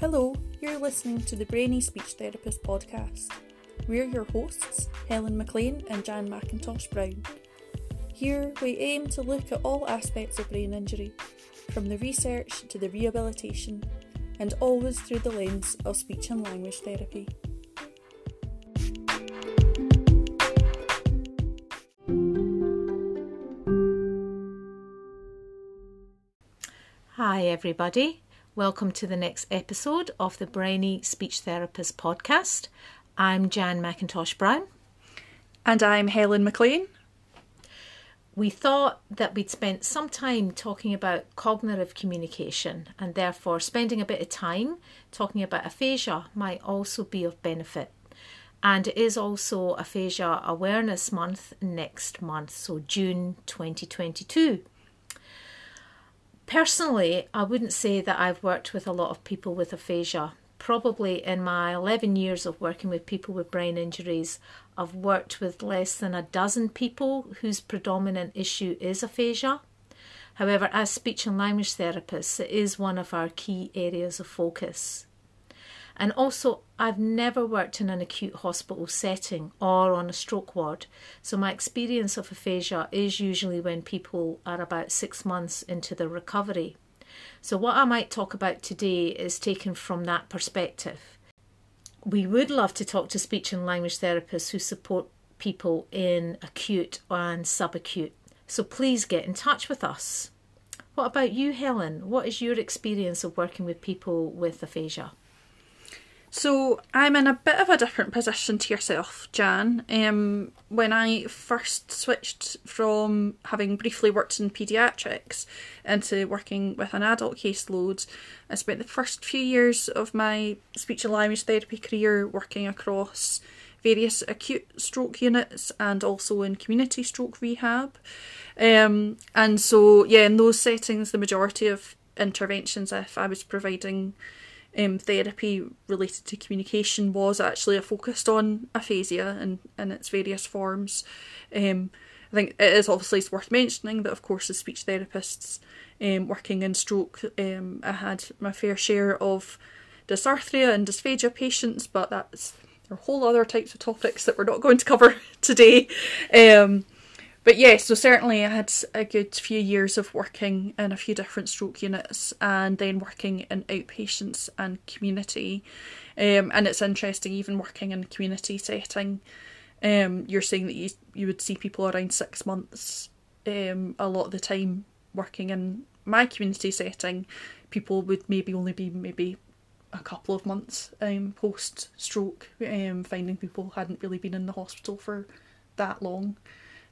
Hello, you're listening to the Brainy Speech Therapist podcast. We're your hosts, Helen McLean and Jan McIntosh Brown. Here, we aim to look at all aspects of brain injury, from the research to the rehabilitation, and always through the lens of speech and language therapy. Hi, everybody. Welcome to the next episode of the Brainy Speech Therapist podcast. I'm Jan McIntosh Brown. And I'm Helen McLean. We thought that we'd spent some time talking about cognitive communication, and therefore spending a bit of time talking about aphasia might also be of benefit. And it is also Aphasia Awareness Month next month, so June 2022. Personally, I wouldn't say that I've worked with a lot of people with aphasia. Probably in my 11 years of working with people with brain injuries, I've worked with less than a dozen people whose predominant issue is aphasia. However, as speech and language therapists, it is one of our key areas of focus. And also, I've never worked in an acute hospital setting or on a stroke ward, so my experience of aphasia is usually when people are about six months into their recovery. So, what I might talk about today is taken from that perspective. We would love to talk to speech and language therapists who support people in acute and subacute, so please get in touch with us. What about you, Helen? What is your experience of working with people with aphasia? So I'm in a bit of a different position to yourself, Jan. Um, when I first switched from having briefly worked in paediatrics into working with an adult caseload, I spent the first few years of my speech and language therapy career working across various acute stroke units and also in community stroke rehab. Um, and so, yeah, in those settings, the majority of interventions, if I was providing um, therapy related to communication was actually focused on aphasia and in its various forms. Um, I think it is obviously worth mentioning that, of course, as speech therapists um, working in stroke, um, I had my fair share of dysarthria and dysphagia patients, but that's there are whole other types of topics that we're not going to cover today. Um, but yeah, so certainly I had a good few years of working in a few different stroke units and then working in outpatients and community. Um, and it's interesting, even working in a community setting, um, you're saying that you, you would see people around six months um, a lot of the time working in my community setting. People would maybe only be maybe a couple of months um, post stroke, um, finding people hadn't really been in the hospital for that long.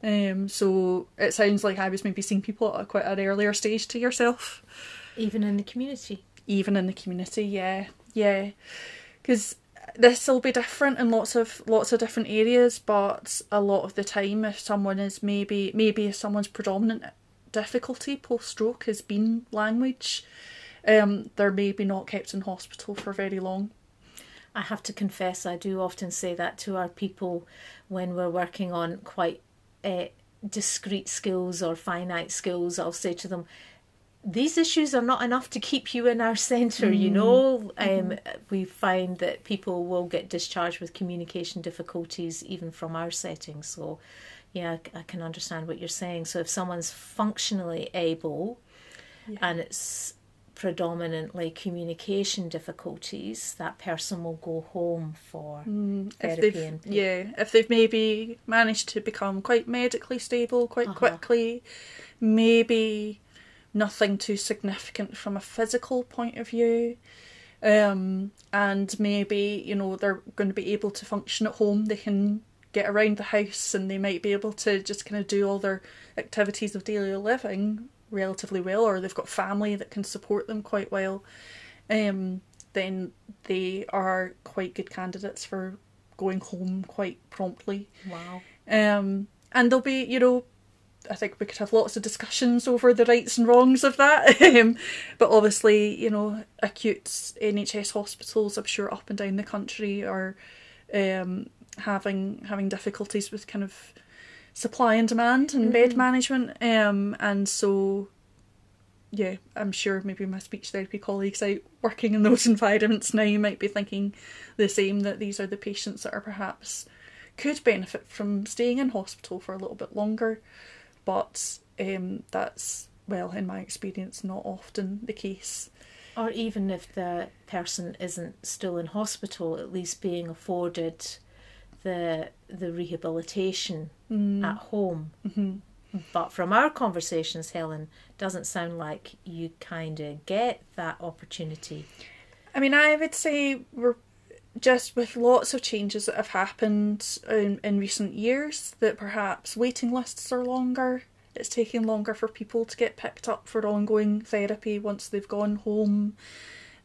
Um, so it sounds like I was maybe seeing people at quite an earlier stage to yourself. Even in the community. Even in the community, yeah, yeah. Because this will be different in lots of lots of different areas, but a lot of the time, if someone is maybe maybe if someone's predominant difficulty post stroke has been language, um, they're maybe not kept in hospital for very long. I have to confess, I do often say that to our people when we're working on quite uh, discrete skills or finite skills, I'll say to them, these issues are not enough to keep you in our centre, mm. you know. Um, mm-hmm. We find that people will get discharged with communication difficulties even from our setting. So, yeah, I can understand what you're saying. So, if someone's functionally able yeah. and it's predominantly communication difficulties, that person will go home for mm, therapy. And yeah, if they've maybe managed to become quite medically stable quite uh-huh. quickly, maybe nothing too significant from a physical point of view. Um, and maybe you know they're going to be able to function at home. They can get around the house and they might be able to just kind of do all their activities of daily living relatively well or they've got family that can support them quite well, um, then they are quite good candidates for going home quite promptly. Wow. Um, and there'll be, you know, I think we could have lots of discussions over the rights and wrongs of that. Um, but obviously, you know, acute NHS hospitals, I'm sure up and down the country, are um, having having difficulties with kind of supply and demand and mm-hmm. bed management. Um, and so yeah, I'm sure maybe my speech therapy colleagues out working in those environments now you might be thinking the same that these are the patients that are perhaps could benefit from staying in hospital for a little bit longer, but um, that's well, in my experience, not often the case. Or even if the person isn't still in hospital, at least being afforded the the rehabilitation mm. at home. Mm-hmm. But from our conversations, Helen, doesn't sound like you kind of get that opportunity. I mean, I would say we're just with lots of changes that have happened in, in recent years, that perhaps waiting lists are longer. It's taking longer for people to get picked up for ongoing therapy once they've gone home.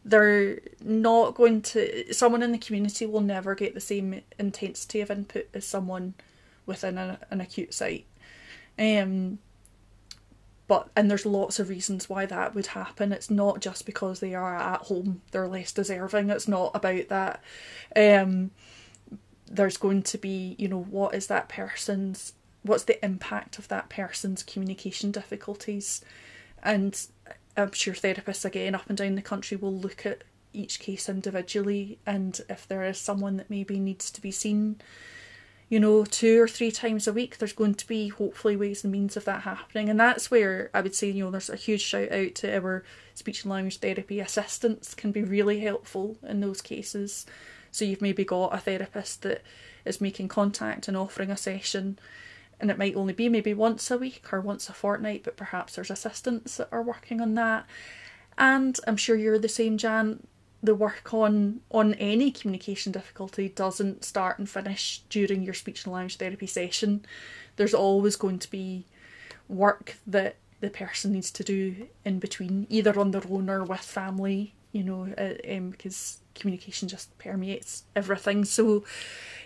They're not going to, someone in the community will never get the same intensity of input as someone within a, an acute site. Um, but and there's lots of reasons why that would happen. It's not just because they are at home; they're less deserving. It's not about that. Um, there's going to be, you know, what is that person's, what's the impact of that person's communication difficulties, and I'm sure therapists again up and down the country will look at each case individually, and if there is someone that maybe needs to be seen you know, two or three times a week, there's going to be hopefully ways and means of that happening. And that's where I would say, you know, there's a huge shout out to our speech and language therapy assistants can be really helpful in those cases. So you've maybe got a therapist that is making contact and offering a session and it might only be maybe once a week or once a fortnight, but perhaps there's assistants that are working on that. And I'm sure you're the same, Jan the work on on any communication difficulty doesn't start and finish during your speech and language therapy session. There's always going to be work that the person needs to do in between, either on their own or with family. You know, uh, um, because communication just permeates everything. So,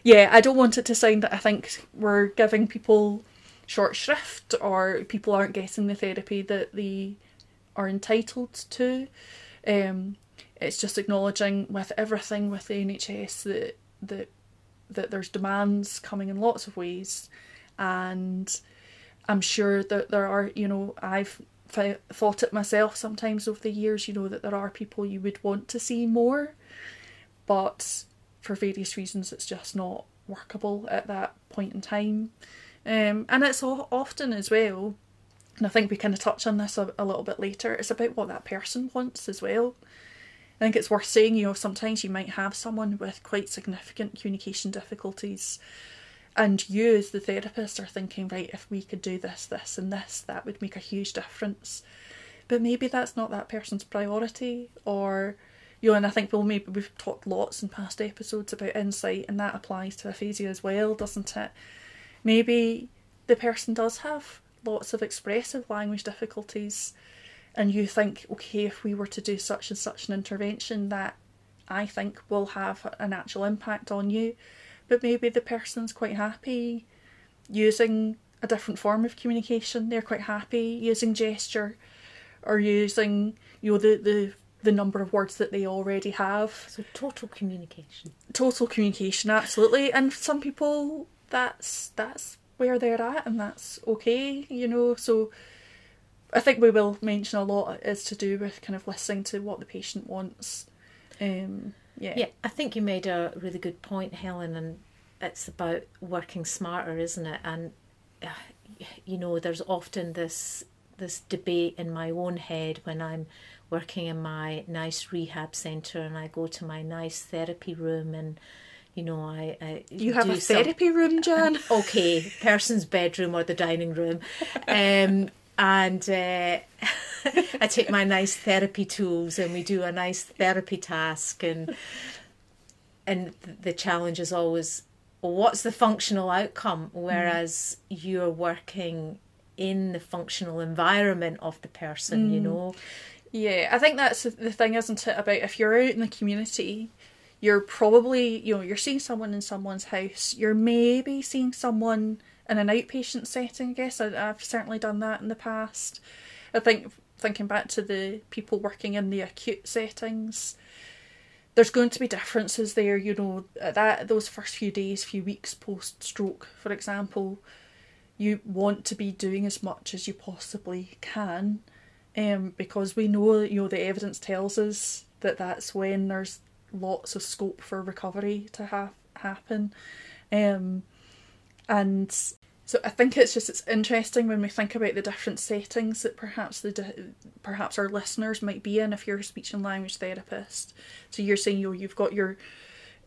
yeah, I don't want it to sound that I think we're giving people short shrift or people aren't getting the therapy that they are entitled to. Um, it's just acknowledging with everything with the NHS that that that there's demands coming in lots of ways, and I'm sure that there are you know I've thought it myself sometimes over the years you know that there are people you would want to see more, but for various reasons it's just not workable at that point in time, um, and it's often as well. And I think we kind of touch on this a, a little bit later. It's about what that person wants as well. I think it's worth saying, you know, sometimes you might have someone with quite significant communication difficulties, and you, as the therapist, are thinking, right, if we could do this, this, and this, that would make a huge difference. But maybe that's not that person's priority, or, you know, and I think we'll maybe we've talked lots in past episodes about insight, and that applies to aphasia as well, doesn't it? Maybe the person does have lots of expressive language difficulties and you think, okay, if we were to do such and such an intervention, that I think will have an actual impact on you, but maybe the person's quite happy using a different form of communication. They're quite happy using gesture or using, you know, the, the the number of words that they already have. So total communication. Total communication, absolutely. And some people that's that's where they're at and that's okay, you know, so I think we will mention a lot is to do with kind of listening to what the patient wants. Um, yeah. Yeah, I think you made a really good point, Helen, and it's about working smarter, isn't it? And uh, you know, there's often this this debate in my own head when I'm working in my nice rehab centre and I go to my nice therapy room and you know, I, I you have a therapy some, room, Jan. okay, person's bedroom or the dining room, um, and uh, I take my nice therapy tools and we do a nice therapy task and and the challenge is always what's the functional outcome whereas mm. you're working in the functional environment of the person mm. you know yeah i think that's the thing isn't it about if you're out in the community you're probably you know you're seeing someone in someone's house you're maybe seeing someone in an outpatient setting. I guess I, have certainly done that in the past. I think thinking back to the people working in the acute settings, there's going to be differences there. You know that those first few days, few weeks post stroke, for example, you want to be doing as much as you possibly can. um, because we know you know the evidence tells us that that's when there's lots of scope for recovery to have happen, um, and so I think it's just it's interesting when we think about the different settings that perhaps the di- perhaps our listeners might be in if you're a speech and language therapist. So you're saying you know, you've got your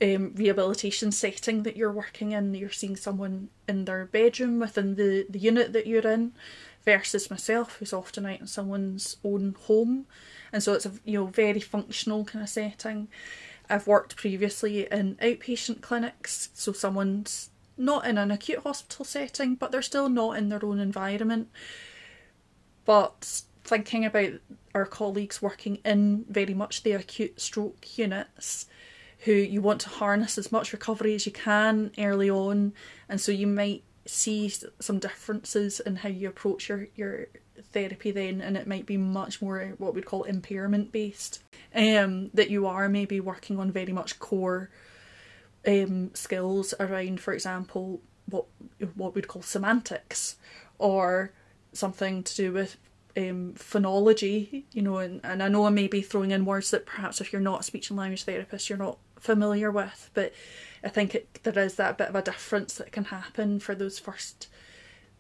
um, rehabilitation setting that you're working in. You're seeing someone in their bedroom within the, the unit that you're in, versus myself, who's often out in someone's own home, and so it's a you know very functional kind of setting. I've worked previously in outpatient clinics, so someone's not in an acute hospital setting, but they're still not in their own environment. But thinking about our colleagues working in very much the acute stroke units, who you want to harness as much recovery as you can early on, and so you might see some differences in how you approach your, your therapy then, and it might be much more what we'd call impairment based. Um, that you are maybe working on very much core um, skills around, for example, what what we'd call semantics, or something to do with um, phonology, you know, and, and I know I may be throwing in words that perhaps if you're not a speech and language therapist, you're not familiar with, but I think it, there is that bit of a difference that can happen for those first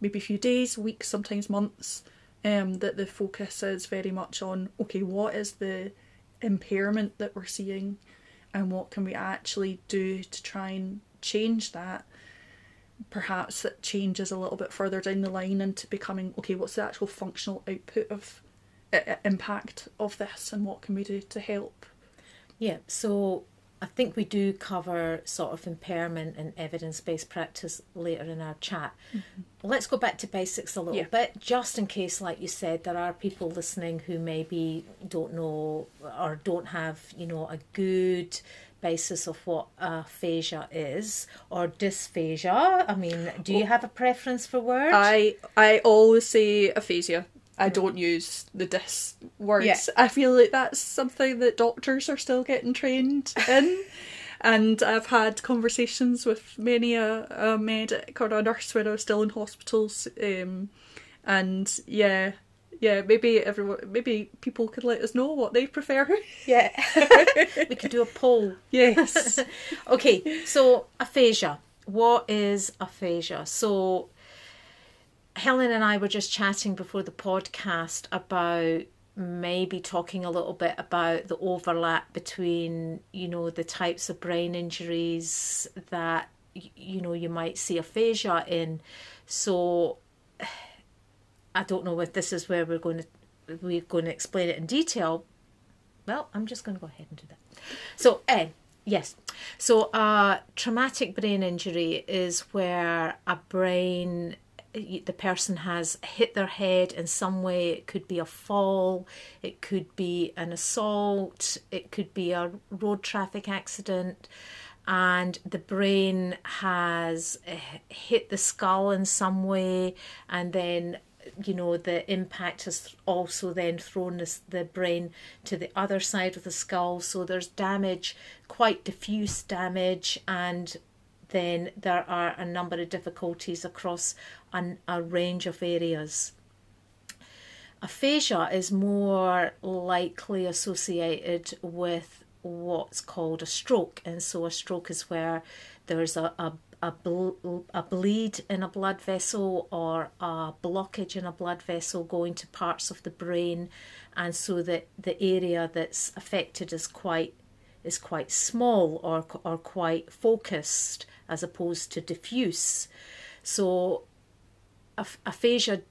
maybe few days, weeks, sometimes months, um, that the focus is very much on, okay, what is the impairment that we're seeing and what can we actually do to try and change that? Perhaps it changes a little bit further down the line into becoming okay what's the actual functional output of uh, impact of this and what can we do to help? Yeah so I think we do cover sort of impairment and evidence based practice later in our chat. Mm-hmm. Let's go back to basics a little yeah. bit, just in case, like you said, there are people listening who maybe don't know or don't have, you know, a good basis of what aphasia is or dysphasia. I mean, do you have a preference for words? I I always say aphasia. I don't use the dis words. Yeah. I feel like that's something that doctors are still getting trained in. and I've had conversations with many a, a medic or a nurse when I was still in hospitals. Um, and yeah, yeah, maybe everyone, maybe people could let us know what they prefer. Yeah, we could do a poll. Yes. okay, so aphasia. What is aphasia? So Helen and I were just chatting before the podcast about maybe talking a little bit about the overlap between you know the types of brain injuries that you know you might see aphasia in. So i don't know if this is where we're going to we're going to explain it in detail. Well i'm just going to go ahead and do that. So uh, yes. So a traumatic brain injury is where a brain the person has hit their head in some way. It could be a fall, it could be an assault, it could be a road traffic accident, and the brain has eh, hit the skull in some way, and then you know the impact has also then thrown this, the brain to the other side of the skull. So there's damage quite diffuse damage. And then there are a number of difficulties across an, a range of areas. Aphasia is more likely associated with what's called a stroke, and so a stroke is where there's a, a a, a bleed in a blood vessel or a blockage in a blood vessel going to parts of the brain, and so that the area that's affected is quite is quite small or or quite focused as opposed to diffuse. So aphasia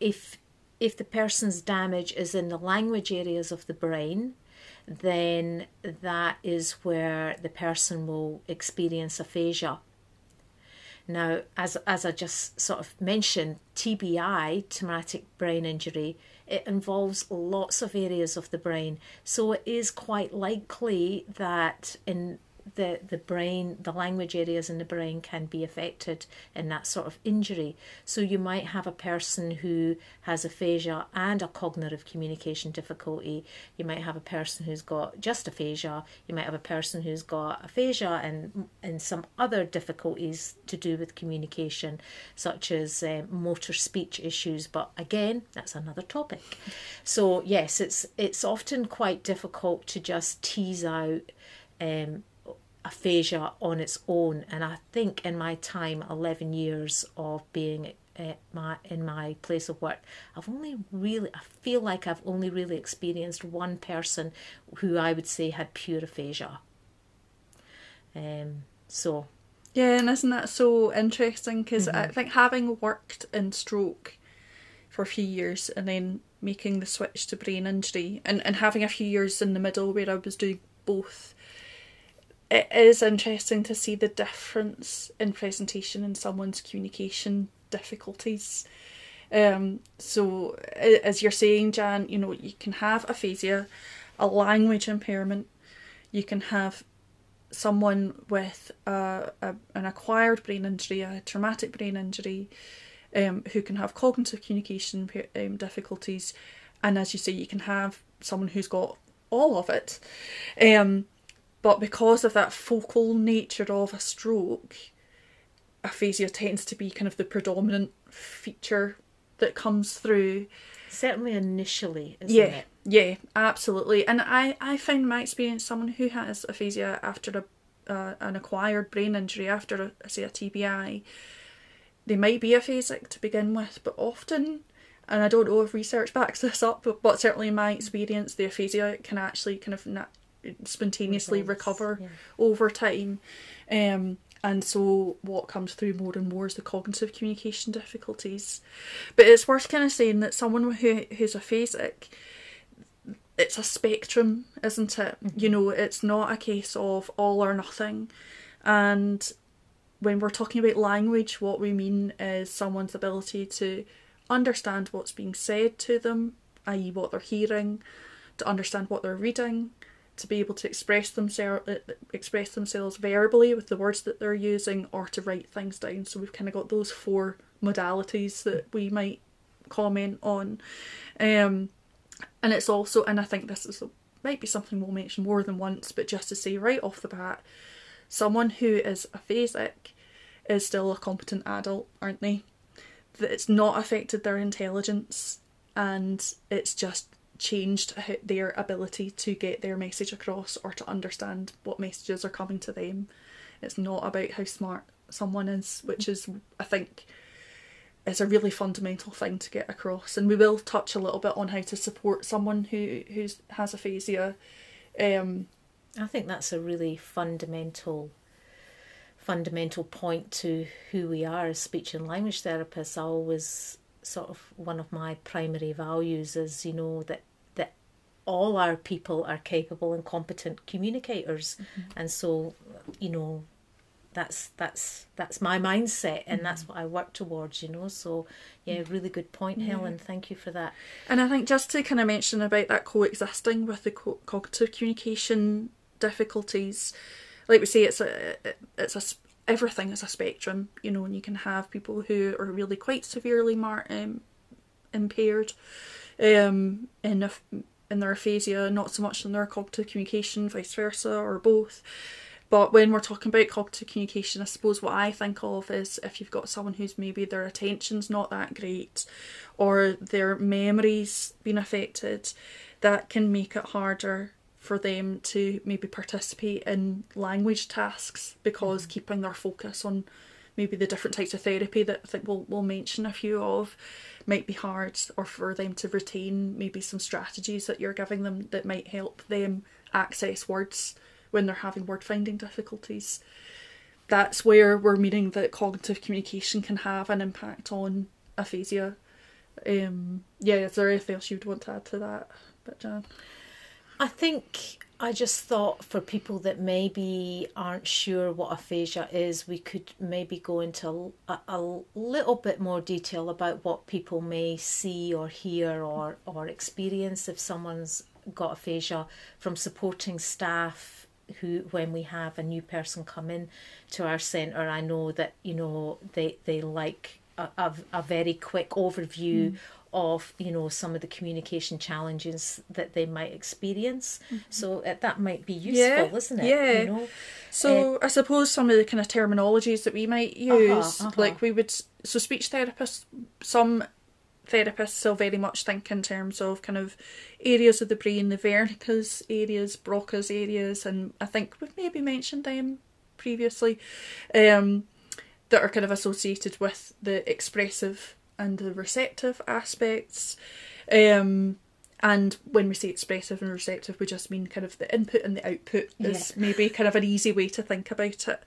if if the person's damage is in the language areas of the brain then that is where the person will experience aphasia now as as i just sort of mentioned tbi traumatic brain injury it involves lots of areas of the brain. So it is quite likely that in the the brain, the language areas in the brain can be affected in that sort of injury. So you might have a person who has aphasia and a cognitive communication difficulty. You might have a person who's got just aphasia. You might have a person who's got aphasia and and some other difficulties to do with communication, such as uh, motor speech issues. But again, that's another topic. So yes, it's it's often quite difficult to just tease out. Um, aphasia on its own. And I think in my time, 11 years of being uh, my in my place of work, I've only really, I feel like I've only really experienced one person who I would say had pure aphasia. Um, so. Yeah, and isn't that so interesting? Because mm-hmm. I think having worked in stroke for a few years and then making the switch to brain injury and, and having a few years in the middle where I was doing both it is interesting to see the difference in presentation in someone's communication difficulties. Um, so, as you're saying, Jan, you know, you can have aphasia, a language impairment, you can have someone with a, a, an acquired brain injury, a traumatic brain injury, um, who can have cognitive communication um, difficulties, and as you say, you can have someone who's got all of it. Um, but because of that focal nature of a stroke, aphasia tends to be kind of the predominant feature that comes through. Certainly initially, yeah, it? Yeah, absolutely. And I, I find my experience someone who has aphasia after a uh, an acquired brain injury, after a, say a TBI, they might be aphasic to begin with, but often, and I don't know if research backs this up, but, but certainly in my experience, the aphasia can actually kind of spontaneously recover yeah. over time. Um, and so what comes through more and more is the cognitive communication difficulties. But it's worth kind of saying that someone who who's aphasic, it's a spectrum, isn't it? Mm-hmm. You know, it's not a case of all or nothing. And when we're talking about language, what we mean is someone's ability to understand what's being said to them, i.e., what they're hearing, to understand what they're reading, to be able to express themselves uh, express themselves verbally with the words that they're using or to write things down. So we've kind of got those four modalities that we might comment on. Um, and it's also and i think this is might be something we'll mention more than once but just to say right off the bat someone who is aphasic is still a competent adult aren't they? That it's not affected their intelligence and it's just changed their ability to get their message across or to understand what messages are coming to them. It's not about how smart someone is, which is, I think, is a really fundamental thing to get across. And we will touch a little bit on how to support someone who who's has aphasia. Um, I think that's a really fundamental fundamental point to who we are as speech and language therapists. I always sort of one of my primary values is you know that all our people are capable and competent communicators mm-hmm. and so you know that's that's that's my mindset and mm-hmm. that's what I work towards you know so yeah mm. really good point yeah. Helen thank you for that and I think just to kind of mention about that coexisting with the co- cognitive communication difficulties like we say it's a it's a everything is a spectrum you know and you can have people who are really quite severely mar- um, impaired um, in a in their aphasia, not so much in their cognitive communication, vice versa, or both. But when we're talking about cognitive communication, I suppose what I think of is if you've got someone who's maybe their attention's not that great or their memory's been affected, that can make it harder for them to maybe participate in language tasks because mm-hmm. keeping their focus on maybe the different types of therapy that I think we'll, we'll mention a few of might be hard or for them to retain maybe some strategies that you're giving them that might help them access words when they're having word finding difficulties. That's where we're meaning that cognitive communication can have an impact on aphasia. Um, yeah, is there anything else you'd want to add to that, but Jan? I think I just thought for people that maybe aren't sure what aphasia is, we could maybe go into a, a, little bit more detail about what people may see or hear or, or experience if someone's got aphasia from supporting staff who when we have a new person come in to our centre, I know that you know they they like a, a, a very quick overview. Mm. Of you know some of the communication challenges that they might experience, so uh, that might be useful, Yeah, isn't it? yeah. You know, So I suppose some of the kind of terminologies that we might use, uh-huh. like we would, so speech therapists, some therapists still very much think in terms of kind of areas of the brain, the Wernicke's areas, Broca's areas, and I think we've maybe mentioned them previously, um, that are kind of associated with the expressive and the receptive aspects. Um, and when we say expressive and receptive, we just mean kind of the input and the output is maybe kind of an easy way to think about it.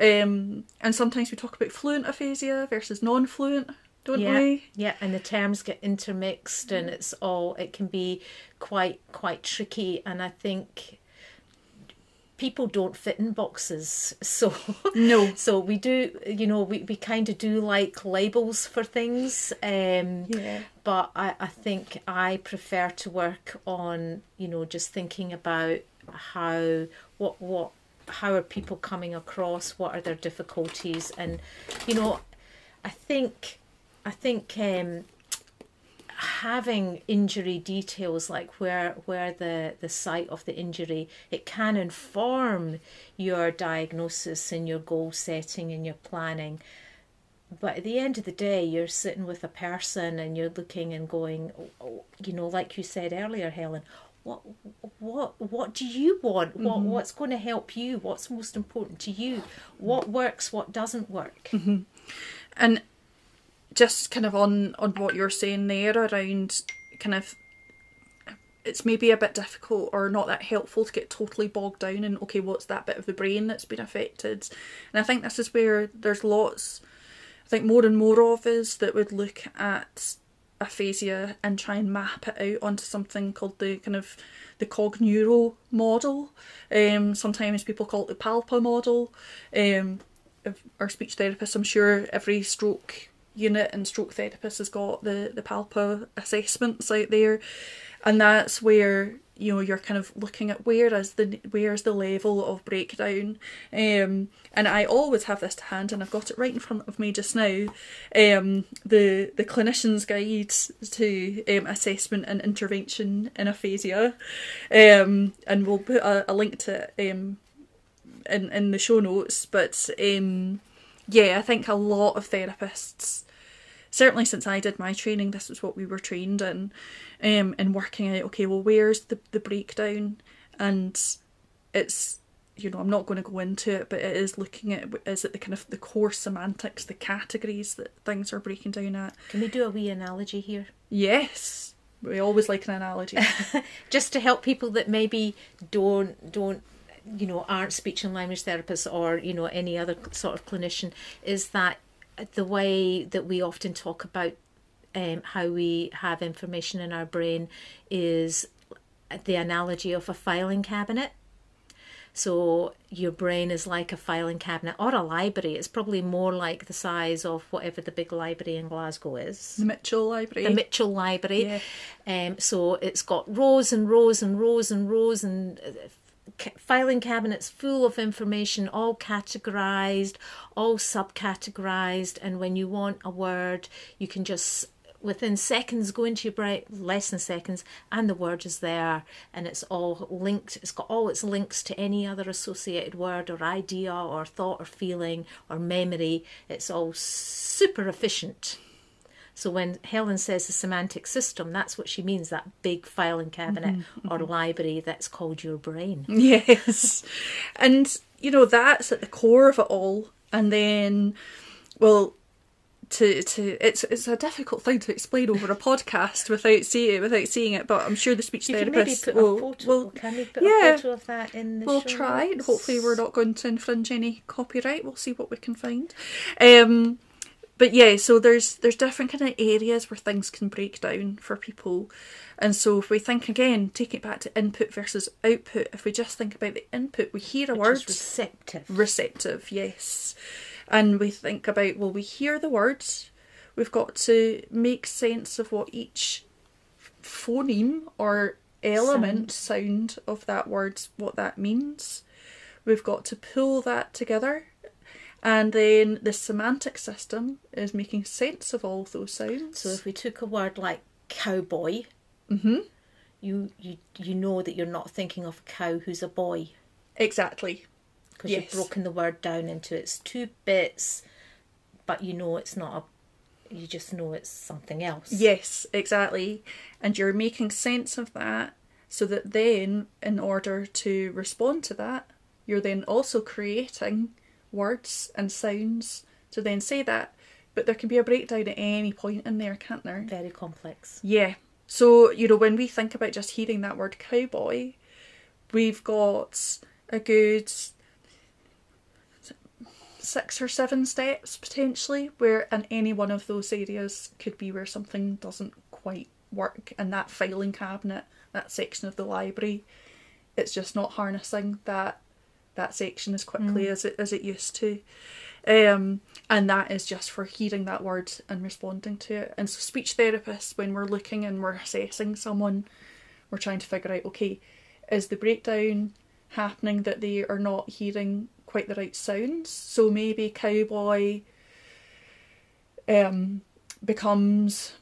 Um, and sometimes we talk about fluent aphasia versus non-fluent, don't yeah, we? yeah, and the terms get intermixed, and it's all it can be quite quite tricky. And I think people don't fit in boxes, so No. so we do. You know, we we kind of do like labels for things. Um, Yeah. but I, I think I prefer to work on you know just thinking about how what what how are people coming across what are their difficulties and you know I think I think um, having injury details like where where the the site of the injury it can inform your diagnosis and your goal setting and your planning. But at the end of the day you're sitting with a person and you're looking and going oh, oh, you know like you said earlier helen what what what do you want? What mm-hmm. what's going to help you? What's most important to you? What works what doesn't work? Mm-hmm. And just kind of on on what you're saying there around kind of it's maybe a bit difficult or not that helpful to get totally bogged down in okay what's that bit of the brain that's been affected? And i think this is where there's lots i think more and more of us that would look at aphasia and try and map it out onto something called the kind of the cogneuro model. Um sometimes people call it the PALPA model um our speech therapist, I'm sure every stroke unit and stroke therapist has got the, the PALPA assessments out there. And that's where, you know, you're kind of looking at where is the where's the level of breakdown. Um and I always have this to hand and I've got it right in front of me just now. Um the the clinician's guide to um, assessment and intervention in aphasia. Um and we'll put a, a link to it um in, in the show notes, but um, yeah, I think a lot of therapists, certainly since I did my training, this is what we were trained in, um, in working out, okay, well, where's the, the breakdown? And it's, you know, I'm not going to go into it, but it is looking at, is it the kind of the core semantics, the categories that things are breaking down at? can we do a wee analogy here Yes, we always like an analogy. just to help people that maybe don't don't you know aren't speech and language therapists or you know any other sort of clinician is that the way that we often talk about um, how we have information in our brain is the analogy of a filing cabinet so your brain is like a filing cabinet or a library it's probably more like the size of whatever the big library in glasgow is the Mitchell Library. the Mitchell Library. Yeah. Um, so it's got rows and rows and rows and rows and uh, filing cabinets full of information, all categorized, all subcategorized. And when you want a word, you can just within seconds go into your brain less than seconds and the word is there and it's all linked it's got all its links to any other associated word or idea or thought or feeling or memory it's all super efficient so when Helen says the semantic system, that's what she means that big filing cabinet or library that's called your brain. Yes. And, you know, that's at the core of it all. And then, well, to to it's it's a difficult thing to explain over a podcast without seeing it without seeing it, but I'm sure the speech You can maybe therapist put will a photo. will can we put yeah. a photo of that in the show? we'll try and notes? hopefully we're not going to infringe any copyright. We'll see what we can find. Um but yeah, so there's there's different kind of areas where things can break down for people. And so if we think again, take it back to input versus output, if we just think about the input, we hear a Which word receptive. receptive, yes. And we think about, well, we hear the words, we've got to make sense of what each phoneme or element sound, of that word, what that means. we've got to pull that together. And then the semantic system is making sense of all those sounds. So if we took a word like cowboy, hmm you you you know that you're not thinking of a cow who's a boy Exactly. because Yes. you've broken the word down into its two bits, but you know it's not a. You just know it's something else. Yes, exactly. And you're making sense of that so that then, in order to respond to that, you're then also creating words and sounds to then say that. But there can be a breakdown at any point in there, can't there? Very complex. Yeah. So, you know, when we think about just hearing that word cowboy, we've got a good six or seven steps potentially where in any one of those areas could be where something doesn't quite work in that filing cabinet, that section of the library. It's just not harnessing that that section as quickly as it as it used to. Um, and that is just for hearing that word and responding to it. And so, speech therapists, when we're looking and we're assessing someone, we're trying to figure out okay, is the breakdown happening that they are not hearing quite the right sounds? So, maybe cowboy um, becomes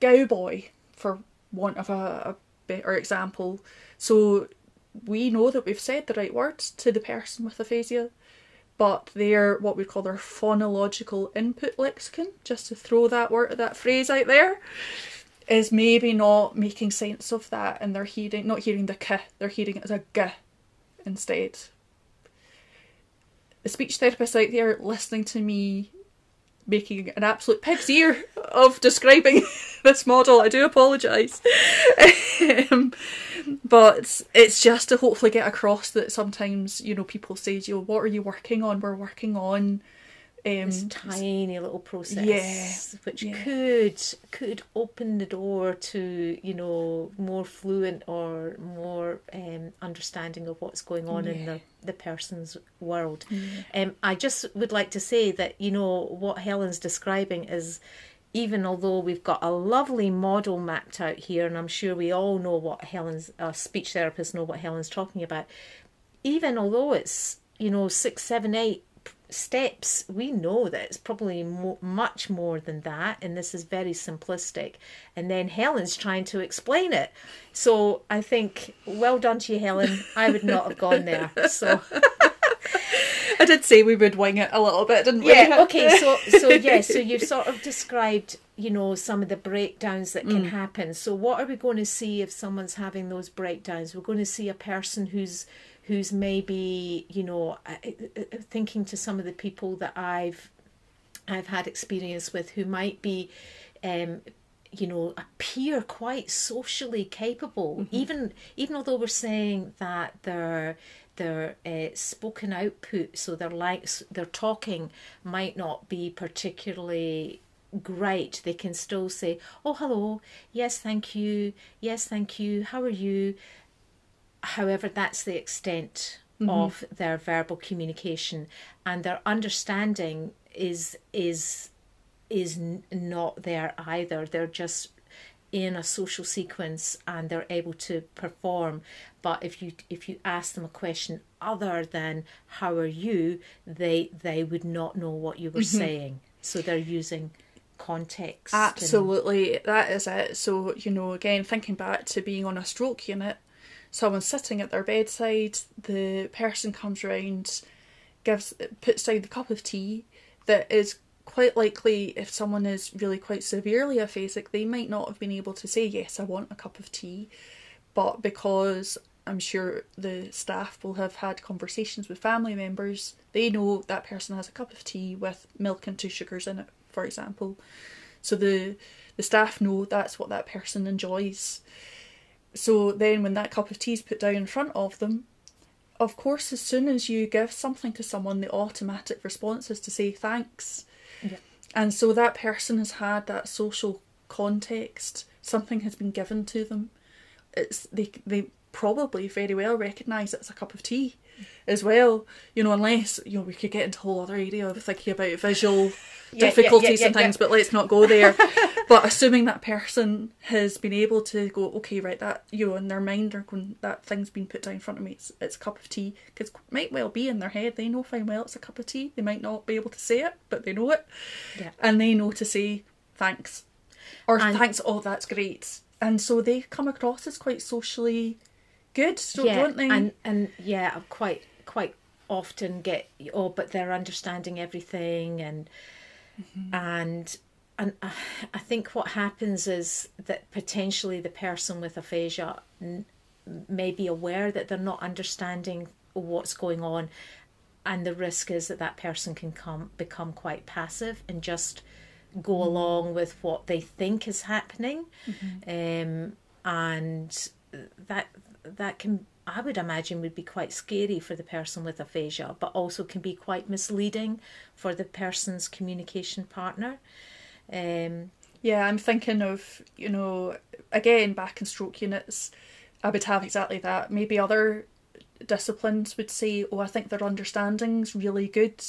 cowboy, for want of a, a better example. So, we know that we've said the right words to the person with aphasia but their what we call their phonological input lexicon, just to throw that word that phrase out there, is maybe not making sense of that, and they're hearing not hearing the k, they're hearing it as a g instead. The speech therapist out there listening to me making an absolute pig's ear of describing this model, I do apologise. um, but it's just to hopefully get across that sometimes, you know, people say, you know, what are you working on? We're working on um, This tiny little process, Yeah, which yeah. could could open the door to you know more fluent or more um, understanding of what's going on in the the person's world. Um, I just would like to say that you know what Helen's describing is. Even although we've got a lovely model mapped out here, and I'm sure we all know what Helen's uh, speech therapists know what Helen's talking about, even although it's you know six seven eight steps we know that it's probably mo- much more than that and this is very simplistic. And then helen's trying to explain it. So i think well done to you helen. I would not have gone there. So I did say we would wing it a little bit, didn't we? yeah okay so so yeah so you've sort of described you know some of the breakdowns that can mm. happen. So what are we going to see if someone's having those breakdowns? We're going to see a person who's who's maybe you know uh, uh, uh, thinking to some of the people that i've i've had experience with who might be um you know appear quite socially capable even even although we're saying that they're their uh, spoken output, so their likes, their talking might not be particularly great. They can still say, "Oh, hello, yes, thank you, yes, thank you, how are you?" However, that's the extent mm-hmm. of their verbal communication, and their understanding is is is not there either. They're just in a social sequence and they're able to perform. But if you if you ask them a question other than how are you? they they would not know what you were mm-hmm. saying. So they're using context and- Absolutely, that is it. So, you know, again, thinking back to being on a stroke unit, someone's sitting at their bedside, the person comes round, gives puts down the cup of tea that is quite likely if someone is really quite severely aphasic, they might not have been able to say, Yes, I want a cup of tea. But because I'm sure the staff will have had conversations with family members, they know that person has a cup of tea with milk and two sugars in it, for example. So the the staff know that's what that person enjoys. So then when that cup of tea is put down in front of them, of course as soon as you give something to someone the automatic response is to say thanks. Yeah. And so that person has had that social context, something has been given to them. It's they they probably very well recognise it's a cup of tea as well. You know, unless you know we could get into a whole other area of thinking about visual Yeah, difficulties yeah, and yeah, things, yeah. but let's not go there. but assuming that person has been able to go, okay, right, that you know, in their mind they're going, that thing's been put down in front of me. It's, it's a cup of tea because might well be in their head. They know fine well it's a cup of tea. They might not be able to say it, but they know it, and they know to say thanks or And- thanks. Oh, that's great. And so they come across as quite socially good, so yeah, don't they? and and yeah, I quite quite often get oh, but they're understanding everything, and Mm-hmm. and and I I think what happens is that potentially the person with aphasia n- may be aware that they're not understanding what's going on, and the risk is that that person can come become quite passive and just go Mm-hmm. along with what they think is happening, um, and that that can I would imagine would be quite scary for the person with aphasia, but also can be quite misleading for the person's communication partner. Um, Yeah, I'm thinking of, you know, again, back in stroke units, I would have exactly that. Maybe other disciplines would say, oh, I think their understanding's really good.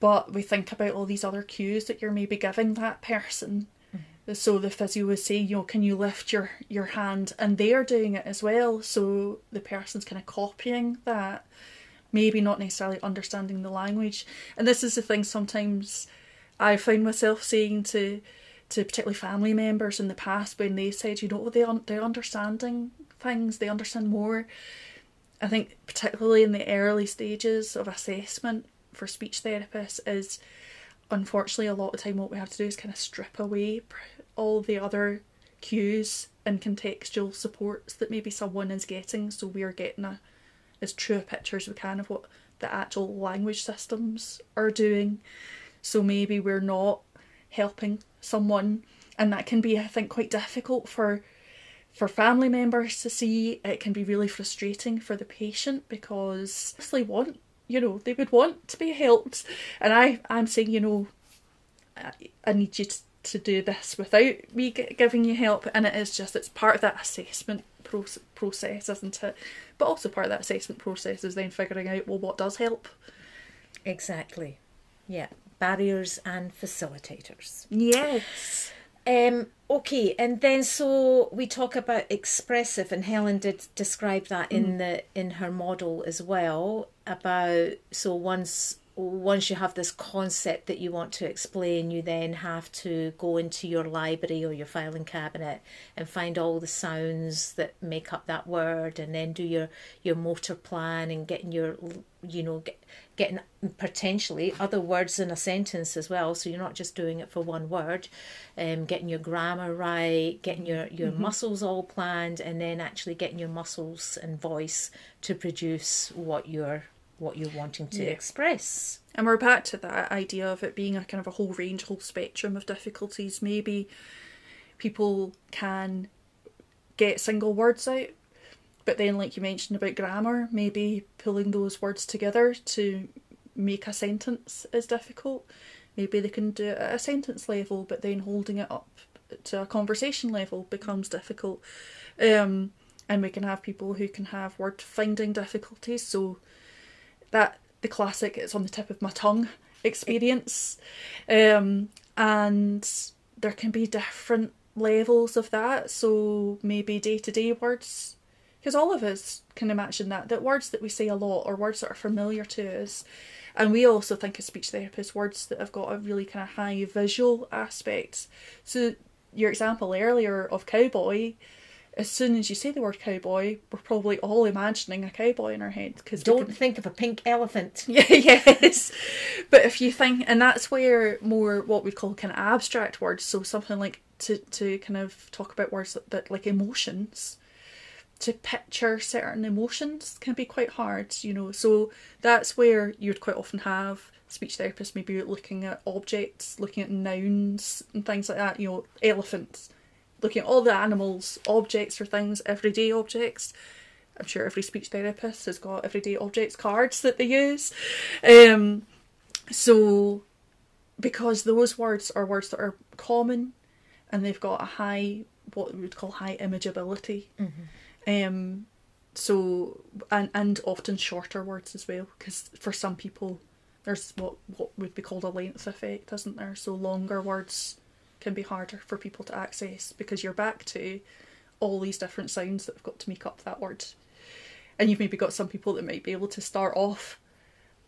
But we think about all these other cues that you're maybe giving that person. So the physio would say, you know, can you lift your, your hand? And they're doing it as well. So the person's kind of copying that, maybe not necessarily understanding the language. And this is the thing sometimes I find myself saying to to particularly family members in the past when they said, you know, they un- they're understanding things, they understand more. I think particularly in the early stages of assessment for speech therapists is unfortunately a lot of the time what we have to do is kind of strip away all the other cues and contextual supports that maybe someone is getting so we're getting a as true a picture as we can of what the actual language systems are doing. So maybe we're not helping someone and that can be i think quite difficult for for family members to see. It can be really frustrating for the patient because they want you know they would want to be helped. And i i'm saying you know i, I need you to, to do this without me giving you help and it is just it's part of that assessment proce- process isn't it but also part of that assessment process is then figuring out well what does help exactly. Yeah. Barriers and facilitators. yes Um, okay, and then so we talk about expressive, and Helen did describe that in the in her model as well. About so once once you have this concept that you want to explain, you then have to go into your library or your filing cabinet and find all the sounds that make up that word, and then do your your motor plan and getting your you know get, getting potentially other words in a sentence as well. So you're not just doing it for one word, um, getting your grammar right, getting your your muscles all planned, and then actually getting your muscles and voice to produce what you're what you're wanting to Yeah. express. And we're back to that idea of it being a kind of a whole range, whole spectrum of difficulties. Maybe people can get single words out, but then, like you mentioned about grammar, maybe pulling those words together to make a sentence is difficult. Maybe they can do it at a sentence level, but then holding it up to a conversation level becomes difficult. Um, and we can have people who can have word finding difficulties, so that the classic it's on the tip of my tongue experience. Um and there can be different levels of that. So maybe day-to-day words because all of us can imagine that that words that we say a lot or words that are familiar to us. And we also think as speech therapists words that have got a really kind of high visual aspect. So your example earlier of cowboy as soon as you say the word cowboy we're probably all imagining a cowboy in our head because Don't think of a pink elephant. yeah, yes. But if you think, and that's where more what we call kind of abstract words, so something like to, to kind of talk about words that, that like emotions, to picture certain emotions can be quite hard, you know. So that's where you'd quite often have speech therapists maybe looking at objects, looking at nouns and things like that, you know, elephants, looking at all the animals, objects or things, everyday objects. I'm sure every speech therapist has got everyday objects cards that they use. Um, so, because those words are words that are common and they've got a high, what we would call high imageability, Um, so and and often shorter words as well, because for some people there's what what would be called a length effect, isn't there? So longer words can be harder for people to access because you're back to all these different sounds that have got to make up that word. And you've maybe got some people that might be able to start off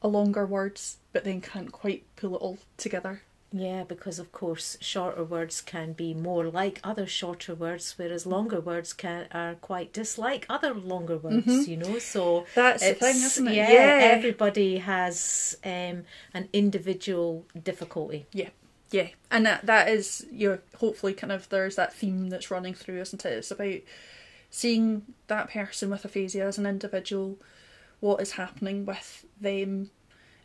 a longer words but then can't quite pull it all together. Yeah, because of course shorter words can be more like other shorter words, whereas longer words can are quite dislike other longer words. You know, so That's the thing, isn't it? Yeah, Yeah. everybody has um, an individual difficulty. Yeah, yeah, and that that is you. know, hopefully, kind of there's that theme that's running through, isn't it? It's about seeing that person with aphasia as an individual, what is happening with them,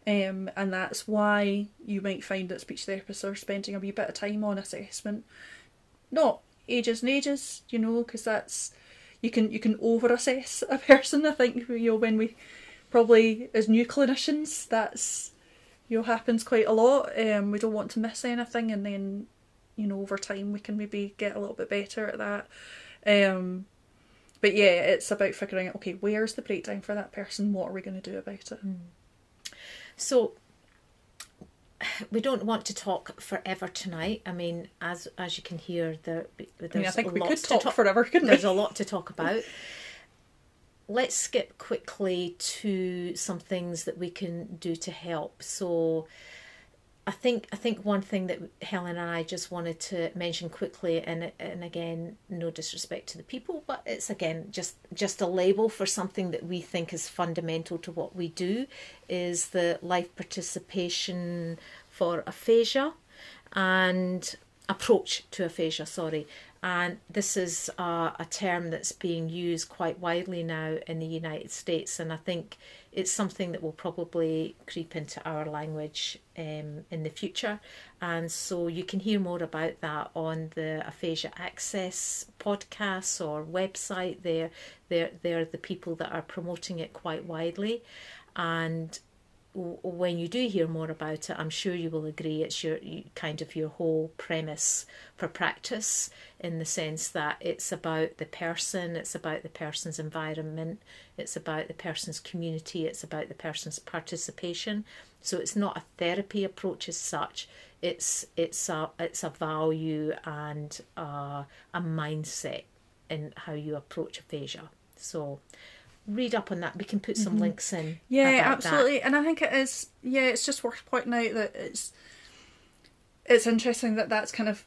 um, and that's why you might find that speech therapists are spending a wee bit of time on assessment, not ages and ages, you know, because that's you can you can over assess a person. I think you know when we probably as new clinicians that's you know happens quite a lot. Um, we don't want to miss anything, and then you know over time we can maybe get a little bit better at that. Um, but yeah, it's about figuring out okay, where's the breakdown for that person? What are we going to do about it? So we don't want to talk forever tonight. I mean, as as you can hear, there there's I mean, I think we could to talk talk forever, couldn't There's we? a lot to talk about. Let's skip quickly to some things that we can do to help. So, I think I think one thing that Helen and I just wanted to mention quickly, and and again, no disrespect to the people, but it's again just just a label for something that we think is fundamental to what we do, is the life participation for aphasia, and approach to aphasia. Sorry, and this is uh, a term that's being used quite widely now in the United States, and I think it's something that will probably creep into our language um, in the future. And so you can hear more about that on the Aphasia Access podcast or website. They're, they're, they're the people that are promoting it quite widely. And when you do hear more about it, I'm sure you will agree it's your kind of your whole premise for practice in the sense that it's about the person, it's about the person's environment, it's about the person's community, it's about the person's participation. So it's not a therapy approach as such. It's it's a it's a value and a, a mindset in how you approach aphasia. So read up on that. We can put some links in. Mm-hmm. Yeah, about that. absolutely. And I think it is. Yeah, it's just worth pointing out that it's it's interesting that that's kind of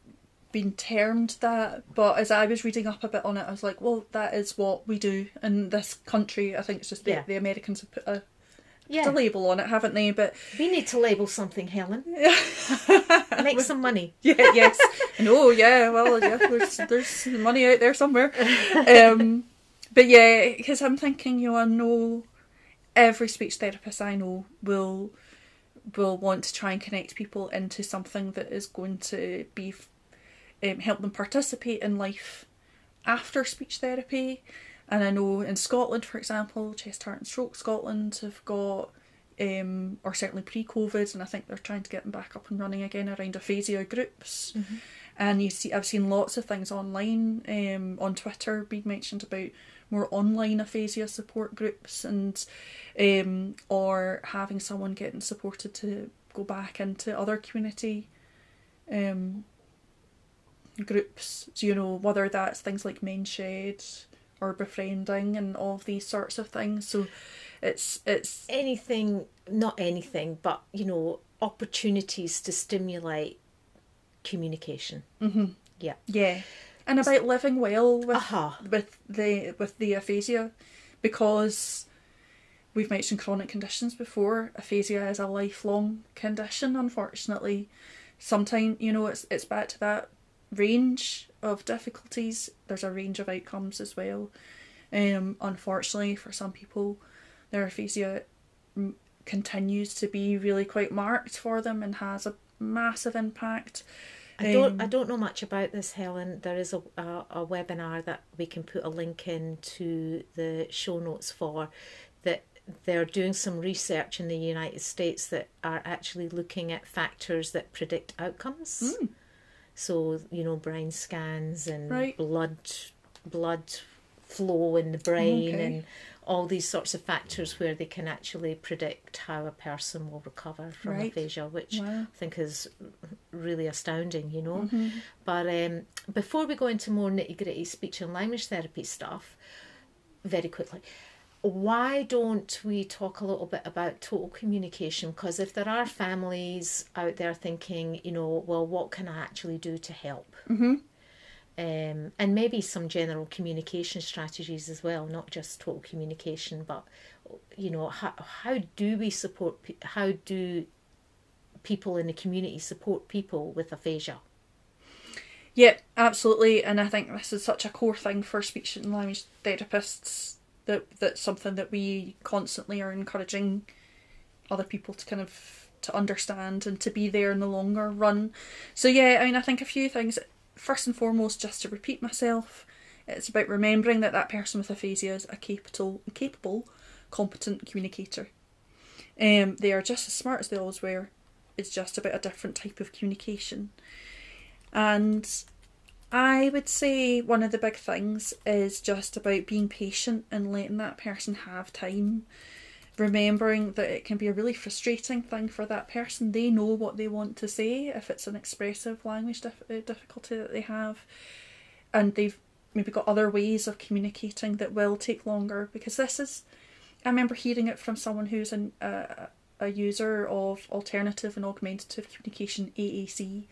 been termed that. But as I was reading up a bit on it, I was like, well, that is what we do in this country. I think it's just the, Yeah. the Americans have put a, Yeah, a label on it, haven't they? But we need to label something, Helen. Make some money. yeah, yes, no, yeah. Well, yeah, there's there's money out there somewhere. Um, but yeah, because I'm thinking, you know, I know every speech therapist I know will will want to try and connect people into something that is going to be um, help them participate in life after speech therapy. And I know in Scotland, for example, Chest, Heart and Stroke Scotland have got, um, or certainly pre-COVID, and I think they're trying to get them back up and running again around aphasia groups. And you see, I've seen lots of things online, um, on Twitter being mentioned about more online aphasia support groups, and um, or having someone getting supported to go back into other community, um, groups. So, you know, whether that's things like Men's Shed or befriending and all of these sorts of things. So, it's it's Anything, not anything, but you know, opportunities to stimulate communication. Mm-hmm. Yeah. Yeah, and about living well with Uh-huh. with the with the aphasia, because we've mentioned chronic conditions before. Aphasia is a lifelong condition. Unfortunately, sometimes you know it's it's back to that range of difficulties. There's a range of outcomes as well. Um, unfortunately, for some people, their aphasia mm, continues to be really quite marked for them and has a massive impact. I don't. Um, I don't know much about this, Helen. There is a, a a webinar that we can put a link in to the show notes for. That they're doing some research in the United States that are actually looking at factors that predict outcomes. So you know, brain scans and Right. blood blood flow in the brain Okay. and all these sorts of factors where they can actually predict how a person will recover from Right. aphasia, which Wow. I think is really astounding, you know. Mm-hmm. But um, before we go into more nitty gritty speech and language therapy stuff, very quickly, why don't we talk a little bit about total communication? Because if there are families out there thinking, you know, well, what can I actually do to help? Mm-hmm. Um, and maybe some general communication strategies as well, not just total communication, but you know, how how do we support? How do people in the community support people with aphasia? Yeah, absolutely. And I think this is such a core thing for speech and language therapists that that's something that we constantly are encouraging other people to kind of to understand and to be there in the longer run. So yeah, I mean I think a few things. First and foremost, just to repeat myself, it's about remembering that that person with aphasia is a capable, capable, competent communicator. Um, they are just as smart as they always were. It's just about a different type of communication. And I would say one of the big things is just about being patient and letting that person have time. Remembering that it can be a really frustrating thing for that person. They know what they want to say if it's an expressive language dif- uh, difficulty that they have, and they've maybe got other ways of communicating that will take longer. Because this is, I remember hearing it from someone who's an, a user of alternative and augmentative communication AAC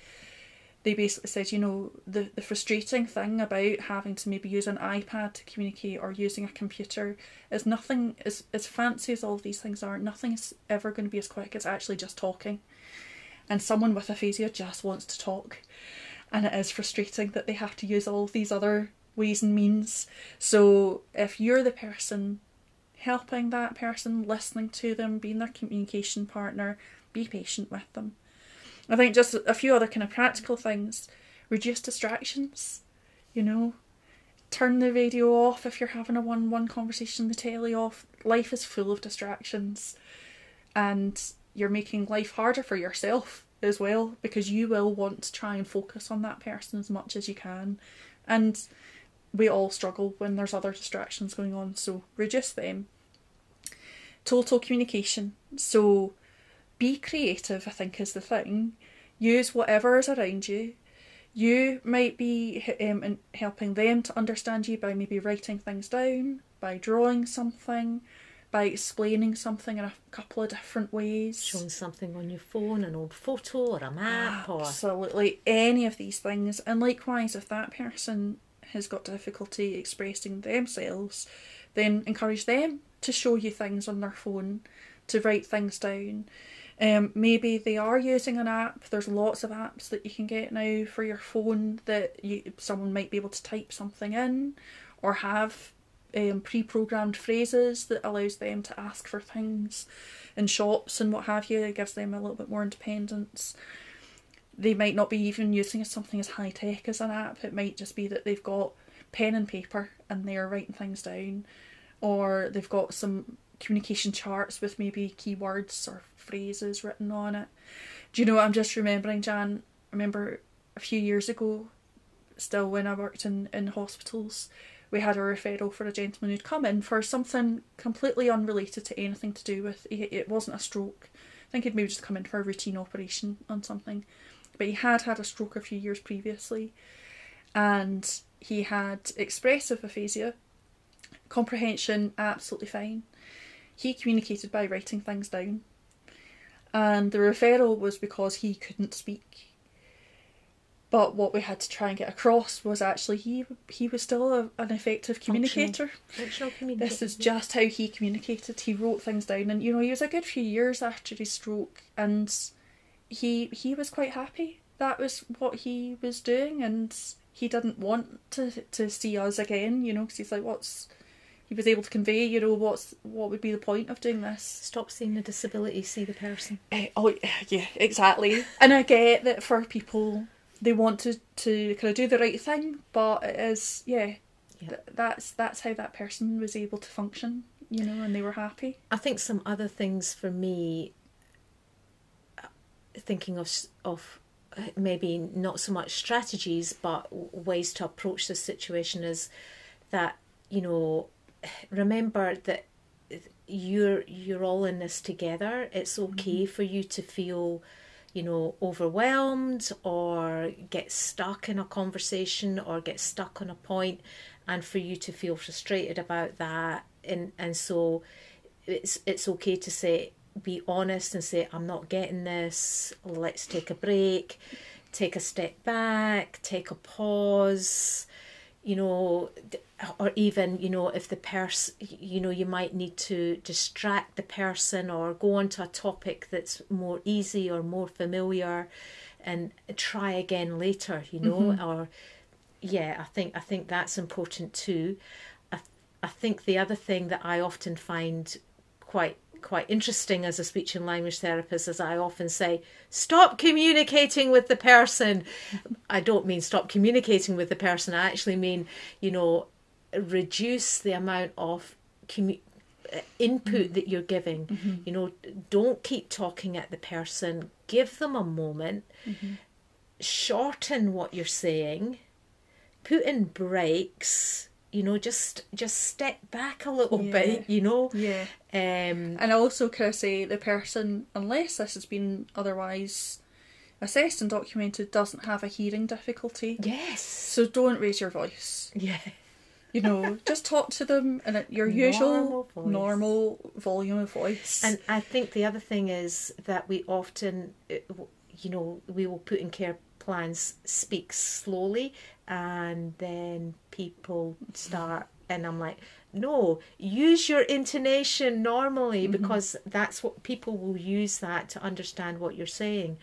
they basically said, you know, the, the frustrating thing about having to maybe use an iPad to communicate or using a computer is nothing, as, as fancy as all these things are, nothing is ever going to be as quick as actually just talking. And someone with aphasia just wants to talk. And it is frustrating that they have to use all these other ways and means. So if you're the person helping that person, listening to them, being their communication partner, be patient with them. I think just a few other kind of practical things. Reduce distractions, you know. Turn the radio off if you're having a one one conversation, the telly off. Life is full of distractions. And you're making life harder for yourself as well because you will want to try and focus on that person as much as you can. And we all struggle when there's other distractions going on, so reduce them. Total communication. So be creative, I think, is the thing. Use whatever is around you. You might be um, in- helping them to understand you by maybe writing things down, by drawing something, by explaining something in a couple of different ways. Showing something on your phone, an old photo or a map, or Absolutely, any of these things. And likewise, if that person has got difficulty expressing themselves, then encourage them to show you things on their phone, to write things down. Um, maybe they are using an app. There's lots of apps that you can get now for your phone that you someone might be able to type something in, or have um, pre-programmed phrases that allows them to ask for things in shops and what have you. It gives them a little bit more independence they might not be even using something as high tech as an app. It might just be that they've got pen and paper and they're writing things down, or they've got some communication charts with maybe keywords or phrases written on it. Do you know? what I'm just remembering, Jan. Remember a few years ago, still when I worked in in hospitals. We had a referral for a gentleman who'd come in for something completely unrelated to anything to do with. It it wasn't a stroke. I think he'd maybe just come in for a routine operation on something but he had had a stroke a few years previously and he had expressive aphasia comprehension absolutely fine. He communicated by writing things down. And the referral was because he couldn't speak. But what we had to try and get across was actually he he was still a, an effective communicator. Functional communication. this is just how he communicated. He wrote things down, and you know he was a good few years after his stroke, and he he was quite happy. That was what he was doing, and he didn't want to to see us again. You know, because he's like, what's he was able to convey. You know, what's what would be the point of doing this? Stop seeing the disability, see the person. Eh, oh yeah, exactly. and I get that for people they want to to kind of do the right thing, but it is yeah. Yeah. th- that's that's how that person was able to function, you know, and they were happy. I think some other things for me, uh, thinking of of uh, maybe not so much strategies, but ways to approach this situation is that you know, remember that you're you're all in this together. It's okay mm-hmm. for you to feel, you know, overwhelmed or get stuck in a conversation or get stuck on a point, and for you to feel frustrated about that. And and so, it's it's okay to say be honest and say I'm not getting this. Let's take a break, take a step back, take a pause you know, or even, you know, if the person, you know, you might need to distract the person or go on to a topic that's more easy or more familiar and try again later, you know, mm-hmm. or yeah, I think I think that's important too. I I think the other thing that I often find quite quite interesting as a speech and language therapist, as I often say, stop communicating with the person. I don't mean stop communicating with the person, I actually mean, you know, reduce the amount of commu- uh, input mm-hmm. that you're giving. Mm-hmm. You know, don't keep talking at the person, give them a moment, mm-hmm. shorten what you're saying, put in breaks you know just just step back a little yeah. bit you know? Yeah. Um and also can i say the person unless this has been otherwise assessed and documented doesn't have a hearing difficulty. Yes. So don't raise your voice. Yeah. You know just talk to them in your usual normal, normal volume of voice. And i think the other thing is that we often uh, you know we will put in care plans speak slowly and then people start and I'm like no use your intonation normally mm-hmm. because that's what people will use that to understand what you're saying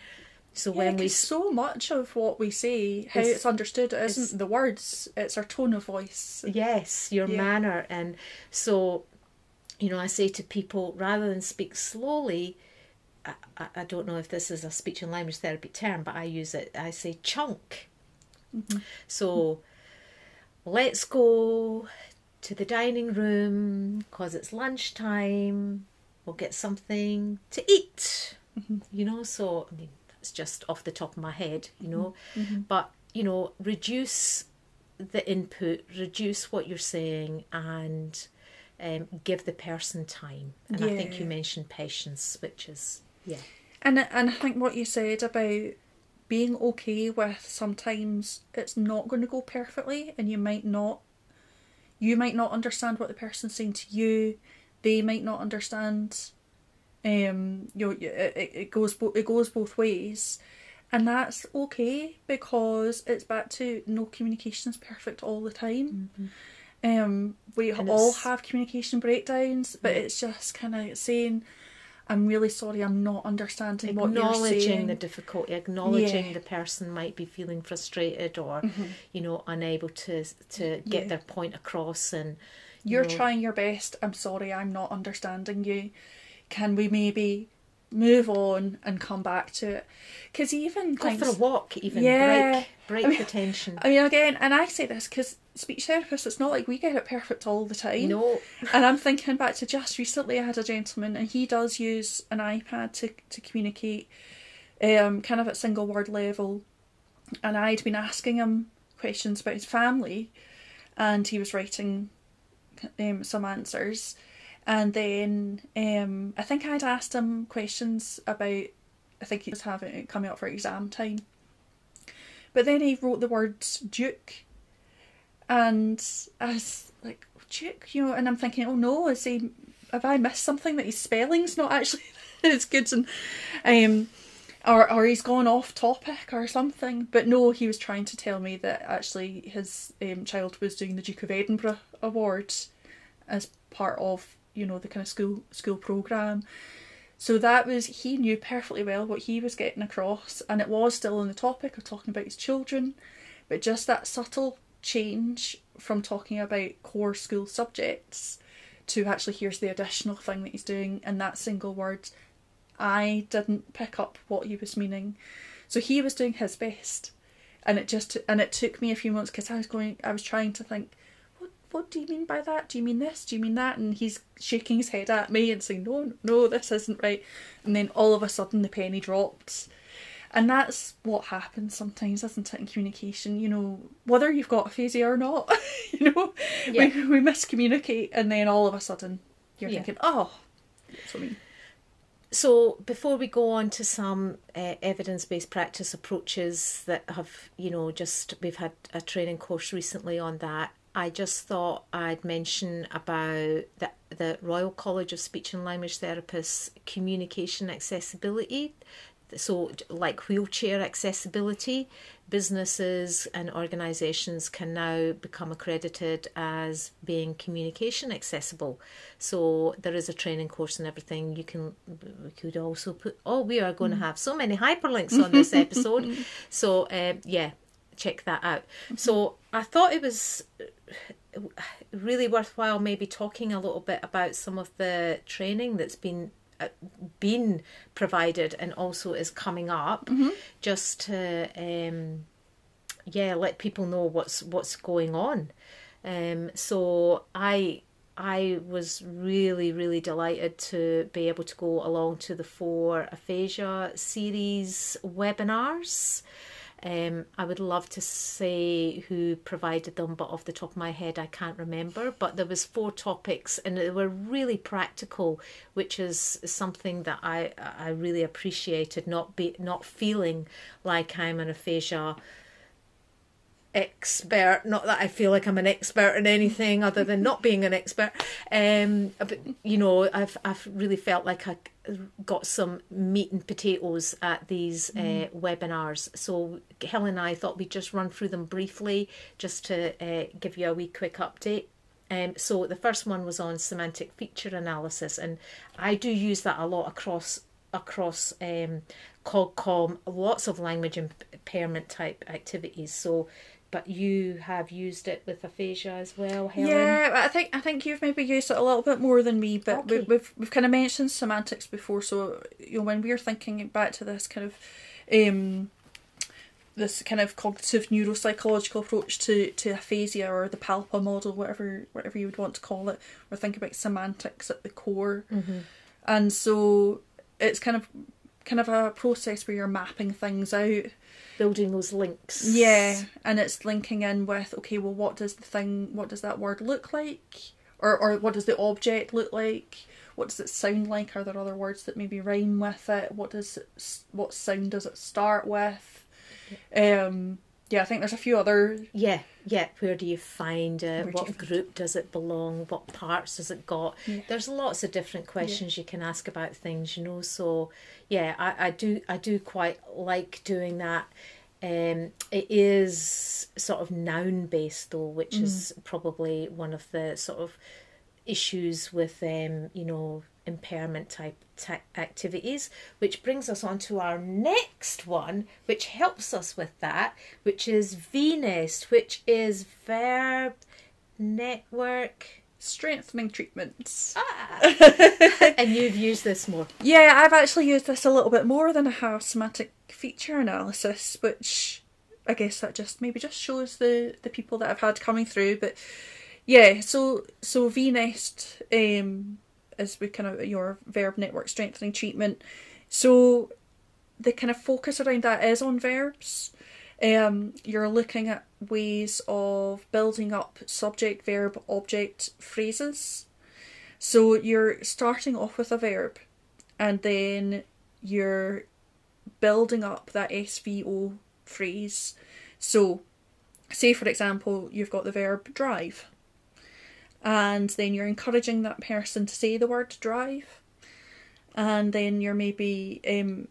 so yeah, when we so much of what we say how it's, it's understood it isn't the words it's our tone of voice yes your yeah. manner and so you know I say to people rather than speak slowly I, I don't know if this is a speech and language therapy term but I use it I say chunk Mm-hmm. So let's go to the dining room because it's lunchtime. We'll get something to eat. Mm-hmm. You know, so I mean, that's just off the top of my head, you know. Mm-hmm. But, you know, reduce the input, reduce what you're saying, and um, give the person time. And yeah. I think you mentioned patience, which is, yeah. And, and I think what you said about being okay with sometimes it's not going to go perfectly and you might not you might not understand what the person's saying to you. They might not understand um you know it, it goes bo- it goes both ways. And that's okay because it's back to no communication is perfect all the time. Mm-hmm. um we and all have communication breakdowns but it's just kind of saying I'm really sorry, I'm not understanding what you're saying. Acknowledging the difficulty, acknowledging yeah. the person might be feeling frustrated or, mm-hmm. you know, unable to to get yeah. their point across. And you are trying your best. I'm sorry, I'm not understanding you. Can we maybe move on and come back to it? Because even go things, for a walk, even yeah, break break I mean, the tension. I mean, again, and I say this because speech therapists, it's not like we get it perfect all the time. No. and I'm thinking back to just recently, I had a gentleman, and he does use an iPad to to communicate, um, kind of at single word level, and I'd been asking him questions about his family, and he was writing, um, some answers, and then um, I think I'd asked him questions about, I think he was having it coming up for exam time. But then he wrote the words Duke and I was like, Duke, you know, and I'm thinking, oh no, is he, have I missed something that his spelling's not actually as good and um or or he's gone off topic or something. But no, he was trying to tell me that actually his um, child was doing the Duke of Edinburgh Award as part of you know the kind of school school program. So that was he knew perfectly well what he was getting across, and it was still on the topic of talking about his children, but just that subtle change from talking about core school subjects to actually here's the additional thing that he's doing and that single word I didn't pick up what he was meaning. So he was doing his best. And it just and it took me a few months because I was going I was trying to think what do you mean by that? Do you mean this? Do you mean that? And he's shaking his head at me and saying, No, no, this isn't right. And then all of a sudden the penny drops. And that's what happens sometimes, isn't it, in communication? You know, whether you've got aphasia or not, you know, Yeah. we, we miscommunicate, and then all of a sudden you're Yeah. thinking, oh, that's what I mean. So before we go on to some uh, evidence-based practice approaches that have, you know, just we've had a training course recently on that. I just thought I'd mention about the the Royal College of Speech and Language Therapists communication accessibility. So, like wheelchair accessibility, businesses and organisations can now become accredited as being communication accessible. So, there is a training course and everything. You can, we could also put, oh, we are going to have so many hyperlinks on this episode. so, um, yeah, check that out. So, I thought it was really worthwhile maybe talking a little bit about some of the training that's been uh, been provided and also is coming up. Just to um yeah let people know what's what's going on. Um so i i was really really delighted to be able to go along to the four aphasia series webinars um, I would love to say who provided them, but off the top of my head, I can't remember. But there was four topics, and they were really practical, which is something that I I really appreciated. Not be not feeling like I'm an aphasia expert not that i feel like i'm an expert in anything other than not being an expert um but you know i've i've really felt like i got some meat and potatoes at these uh, webinars. So helen and i thought we'd just run through them briefly just to uh, give you a wee quick update. Um, so the first one was on semantic feature analysis and i do use that a lot across across um, CogCom, lots of language impairment type activities. So, but you have used it with aphasia as well, Helen. Yeah, I think I think you've maybe used it a little bit more than me, but we, Okay. we've we've kind of mentioned semantics before. So you know, when we're thinking back to this kind of, um, this kind of cognitive neuropsychological approach to to aphasia or the PALPA model, whatever whatever you would want to call it, we're thinking about semantics at the core, and so it's kind of kind of a process where you're mapping things out. Building those links. Yeah, and it's linking in with okay, well, what does the thing, what does that word look like, or or what does the object look like? What does it sound like? Are there other words that maybe rhyme with it? What does it, what sound does it start with? Um, yeah, I think there's a few other. Yeah, yeah. Where do you find it? Where What group does it belong? What parts has it got? Yeah. There's lots of different questions you can ask about things, you know. So, yeah, I, I do I do quite like doing that. Um, it is sort of noun based though, which is probably one of the sort of issues with um, you know impairment type ta activities which brings us on to our next one which helps us with that which is VNest which is verb network Strengthening treatments. and you've used this more Yeah, I've actually used this a little bit more than I have semantic feature analysis, which I guess that just maybe just shows the the people that I've had coming through. But yeah, so so VNest um is we kind of your verb network strengthening treatment. So the kind of focus around that is on verbs. Um, you're looking at ways of building up subject, verb, object phrases. So you're starting off with a verb and then you're building up that SVO phrase. So, say for example, you've got the verb drive, and then you're encouraging that person to say the word drive, and then you're maybe um,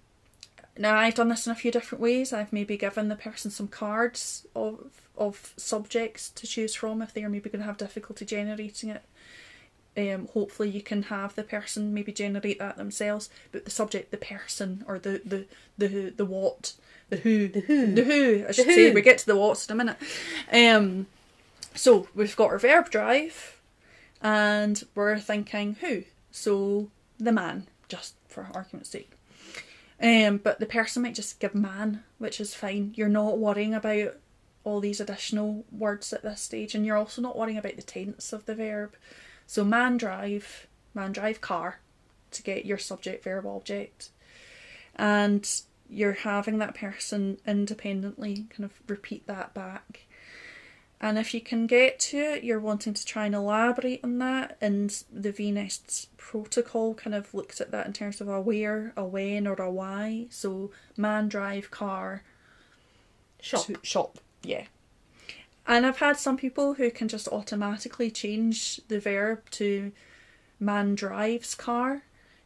now I've done this in a few different ways. I've maybe given the person some cards of of subjects to choose from if they are maybe going to have difficulty generating it. Um, hopefully you can have the person maybe generate that themselves, but the subject, the person, or the the the the what, the who, the who. the who. I should who. say we get to the what's in a minute. Um, so we've got our verb drive, and we're thinking who. So the man, just for argument's sake. Um, but the person might just give man, which is fine. You're not worrying about all these additional words at this stage, and you're also not worrying about the tense of the verb. So man drive, man drive car, to get your subject verb object, and you're having that person independently kind of repeat that back. And if you can get to it, you're wanting to try and elaborate on that. And the VNest protocol kind of looks at that in terms of a where, a when, or a why. So man, drive, car, Shop. to- shop. Yeah. And I've had some people who can just automatically change the verb to man drives car,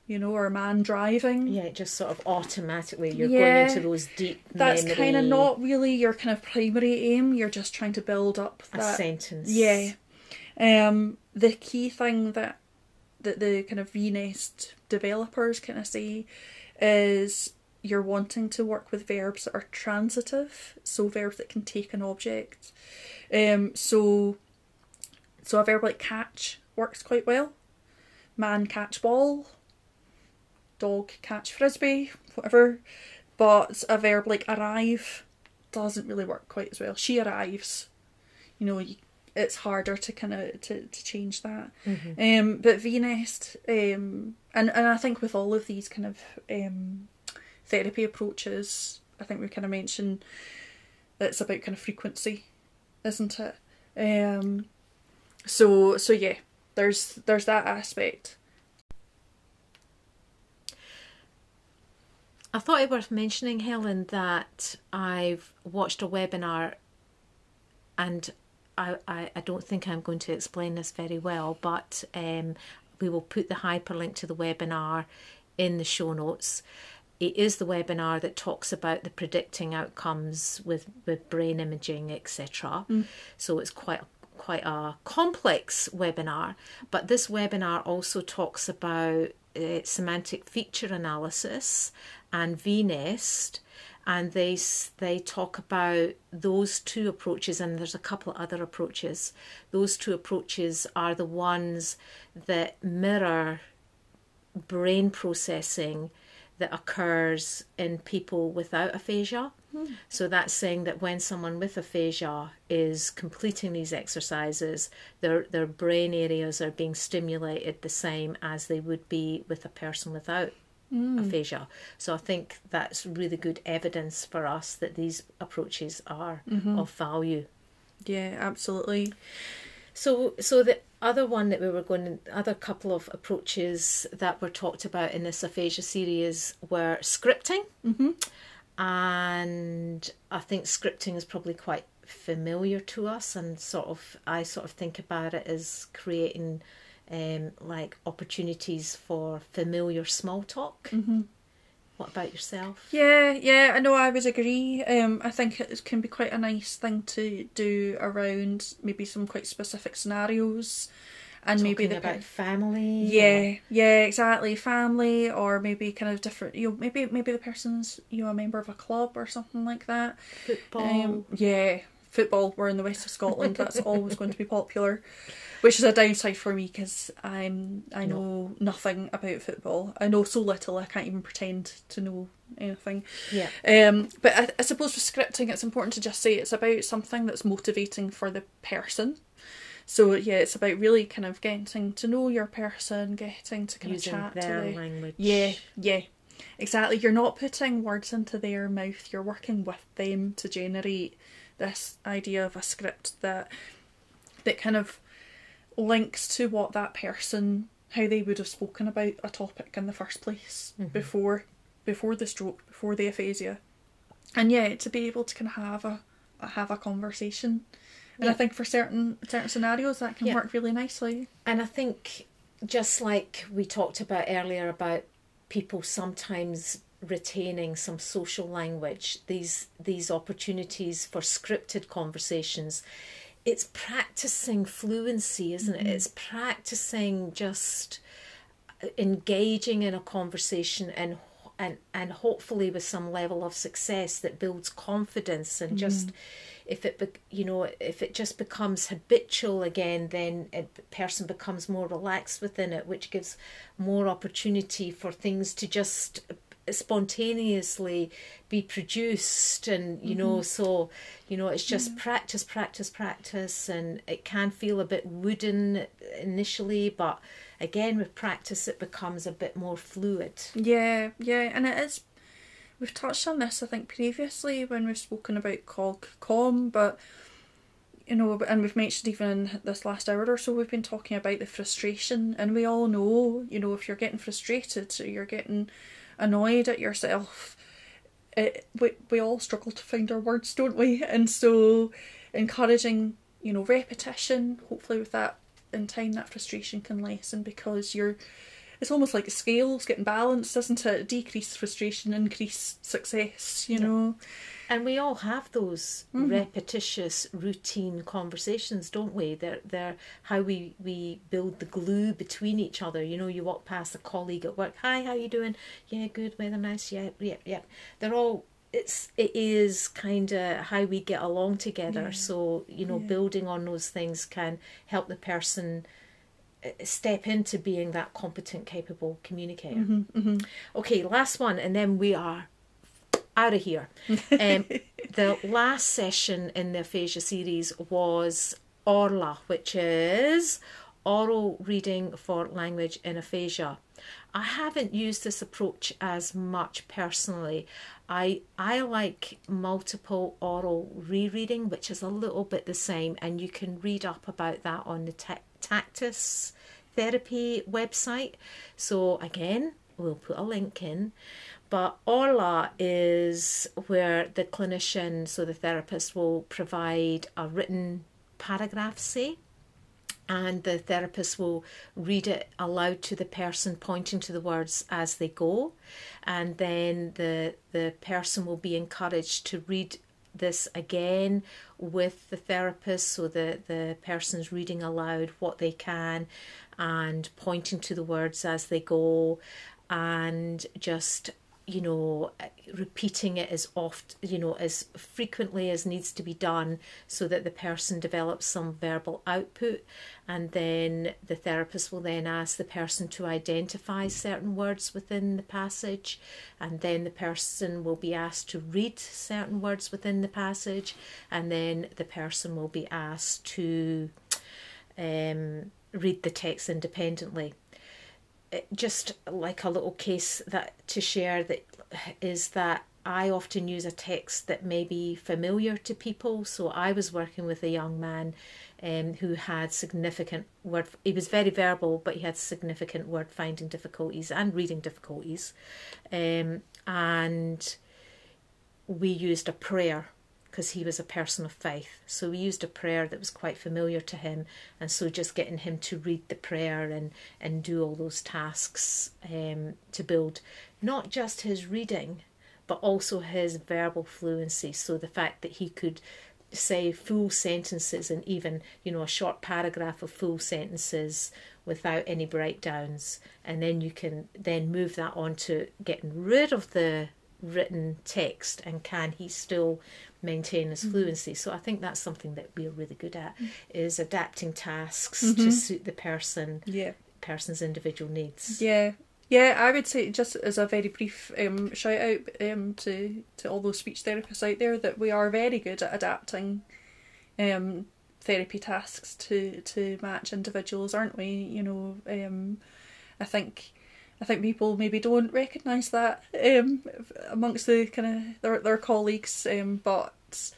you know, or a man driving. Yeah, it just sort of automatically you're Yeah. going into those deep That's kind of not really your kind of primary aim. You're just trying to build up a sentence. Yeah. Um, the key thing that that the kind of VNest developers kind of say is you're wanting to work with verbs that are transitive, so verbs that can take an object. Um, so so a verb like catch works quite well. Man catch ball, dog catch frisbee, whatever. But a verb like arrive doesn't really work quite as well. She arrives. You know, you, it's harder to kind of to, to change that. Um, but VNest, um, and and I think with all of these kind of um, therapy approaches, I think we kind of mentioned that it's about kind of frequency, isn't it? Um, so so yeah, there's there's that aspect. I thought it worth mentioning, Helen, that I've watched a webinar and I, I, I don't think I'm going to explain this very well, but um, we will put the hyperlink to the webinar in the show notes. It is the webinar that talks about the predicting outcomes with, with brain imaging, etc. So it's quite quite a complex webinar, but this webinar also talks about uh, semantic feature analysis and VNest, and they they talk about those two approaches, and there's a couple other approaches. Those two approaches are the ones that mirror brain processing that occurs in people without aphasia. So that's saying that when someone with aphasia is completing these exercises, their their brain areas are being stimulated the same as they would be with a person without aphasia. So I think that's really good evidence for us that these approaches are of value. Yeah, absolutely. So, so the other one that we were going, other couple of approaches that were talked about in this aphasia series were scripting, mm-hmm. And I think scripting is probably quite familiar to us, and sort of I sort of think about it as creating um, like opportunities for familiar small talk. Mm-hmm. What about yourself? Yeah, yeah, I know I would agree. Um, I think it can be quite a nice thing to do around maybe some quite specific scenarios, and maybe the about family. yeah, yeah, exactly, family or maybe kind of different. You know, maybe maybe the person's you know a member of a club or something like that. football. Um, yeah, football. We're in the west of Scotland. That's always going to be popular, which is a downside for me because I'm I know nothing about football. I know so little. I can't even pretend to know anything. yeah. Um, but I, I suppose with scripting, it's important to just say it's about something that's motivating for the person. So yeah, it's about really kind of getting to know your person, getting to kind Using of chat their to the language. yeah, yeah, exactly. You're not putting words into their mouth. You're working with them to generate this idea of a script that that kind of links to what that person how they would have spoken about a topic in the first place mm-hmm. before before the stroke, before the aphasia, and yeah, to be able to kind of have a have a conversation. And I think for certain certain scenarios that can Yeah. work really nicely. And I think just like we talked about earlier about people sometimes retaining some social language, these these opportunities for scripted conversations, it's practicing fluency, isn't it? Mm-hmm. It's practicing just uh, engaging in a conversation and and and hopefully with some level of success that builds confidence and just mm-hmm. If it be, you know if it just becomes habitual again then a person becomes more relaxed within it which gives more opportunity for things to just spontaneously be produced and you know mm-hmm. so you know it's just mm-hmm. practice practice practice and it can feel a bit wooden initially but again with practice it becomes a bit more fluid. Yeah, yeah, and it is we've touched on this I think previously when we've spoken about COG-COM, but you know, and we've mentioned even in this last hour or so, we've been talking about the frustration, and we all know, you know, if you're getting frustrated, you're getting annoyed at yourself, it, we, we all struggle to find our words, don't we? And so, encouraging, you know, repetition, hopefully, with that in time, that frustration can lessen because you're it's almost like scales getting balanced, isn't it? Decrease frustration, increase success, you yeah. know. And we all have those mm-hmm. repetitious, routine conversations, don't we? They're, they're how we, we build the glue between each other. You know, you walk past a colleague at work, hi, how you doing? Yeah, good, weather nice, yeah, yeah, yeah. They're all it's it is kind of how we get along together. Yeah. So you know, yeah. building on those things can help the person step into being that competent, capable communicator. Mm-hmm, mm-hmm. Okay, last one, and then we are out of here. um, the last session in the aphasia series was Orla, which is oral reading for language in aphasia. I haven't used this approach as much personally. I I like multiple oral rereading, which is a little bit the same, and you can read up about that on the Tactus Therapy website. So again, we'll put a link in. But Orla is where the clinician, so the therapist, will provide a written paragraph, say, and the therapist will read it aloud to the person, pointing to the words as they go, and then the the person will be encouraged to read this again with the therapist so the the person's reading aloud what they can and pointing to the words as they go and just you know, repeating it as oft, you know, as frequently as needs to be done so that the person develops some verbal output. And then the therapist will then ask the person to identify certain words within the passage. And then the person will be asked to read certain words within the passage. And then the person will be asked to um, read the text independently just like a little case that to share that is that I often use a text that may be familiar to people. So I was working with a young man um, who had significant word. He was very verbal, but he had significant word finding difficulties and reading difficulties, um, and we used a prayer because he was a person of faith. So we used a prayer that was quite familiar to him, and so just getting him to read the prayer and and do all those tasks um, to build not just his reading, but also his verbal fluency. So the fact that he could say full sentences and even you know a short paragraph of full sentences without any breakdowns and then you can then move that on to getting rid of the written text and can he still maintain his mm-hmm. fluency so i think that's something that we're really good at mm-hmm. is adapting tasks mm-hmm. to suit the person yeah person's individual needs yeah yeah, I would say just as a very brief um, shout out um, to to all those speech therapists out there that we are very good at adapting um, therapy tasks to to match individuals, aren't we? You know, um, I think I think people maybe don't recognise that um, amongst the kind of their their colleagues, um, but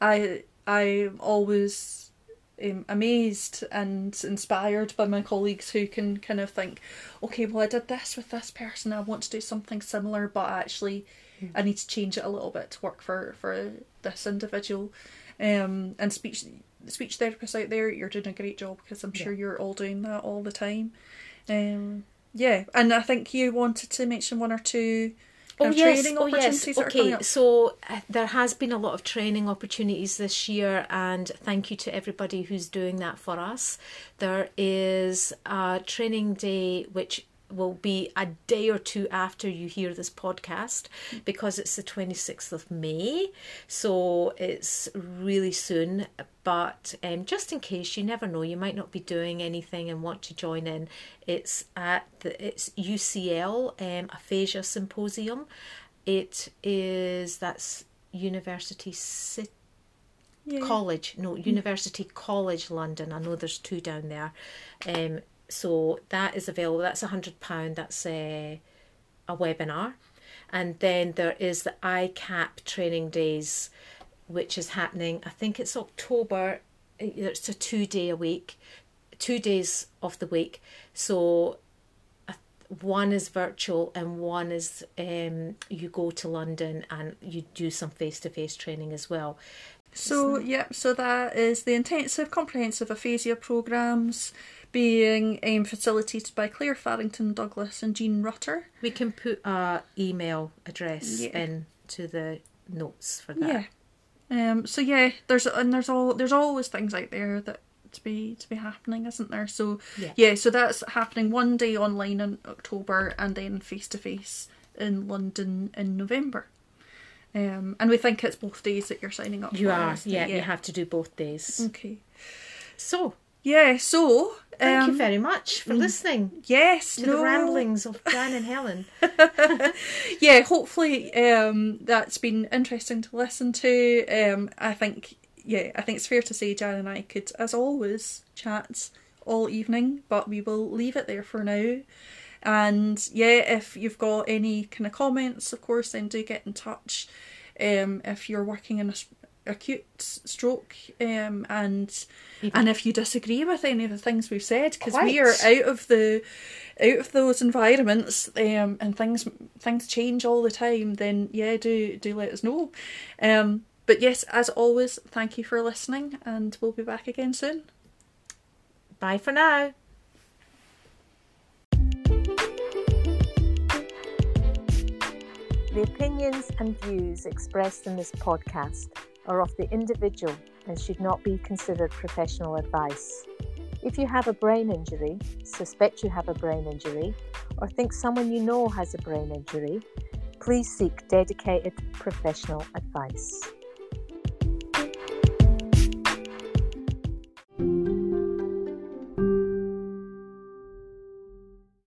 I I'm always um, amazed and inspired by my colleagues who can kind of think, okay, well I did this with this person, I want to do something similar, but actually mm. I need to change it a little bit to work for for this individual. Um, and speech speech therapists out there, you're doing a great job because I'm yeah. sure you're all doing that all the time. Um, yeah, and I think you wanted to mention one or two. Oh yes, oh yes. Okay, so uh, there has been a lot of training opportunities this year, and thank you to everybody who's doing that for us. There is a training day which will be a day or two after you hear this podcast because it's the 26th of May. So it's really soon. But um, just in case, you never know, you might not be doing anything and want to join in. It's at the it's UCL um, Aphasia Symposium. It is that's University City. Yeah. College, no, University College London. I know there's two down there. Um, so that is available. That's a hundred pound. That's a a webinar. And then there is the ICAP training days, which is happening, I think it's October. It's a two day a week, two days of the week. So one is virtual and one is um, you go to London and you do some face to face training as well. So, yeah, so that is the intensive comprehensive aphasia programmes being um, facilitated by Claire Farrington Douglas and Jean Rutter. We can put our email address Yeah. in to the notes for that. Yeah. Um. So yeah, there's and there's all there's always things out there that to be to be happening, isn't there? So Yeah. So that's happening one day online in October and then face to face in London in November. Um. And we think it's both days that you're signing up. You for, are, isn't yeah, you have to do both days. Okay. So, Yeah. So. thank um, you very much for listening Yes. to no. the ramblings of Jan and Helen. yeah, hopefully um, that's been interesting to listen to. Um, I think, yeah, I think it's fair to say Jan and I could, as always, chat all evening, but we will leave it there for now. And yeah, if you've got any kind of comments, of course, then do get in touch. Um, if you're working in a acute stroke, um, and and if you disagree with any of the things we've said, because we are out of the out of those environments, um, and things things change all the time, then yeah, do do let us know. Um, but yes, as always, thank you for listening, and we'll be back again soon. Bye for now. The opinions and views expressed in this podcast are of the individual and should not be considered professional advice. If you have a brain injury, suspect you have a brain injury, or think someone you know has a brain injury, please seek dedicated professional advice.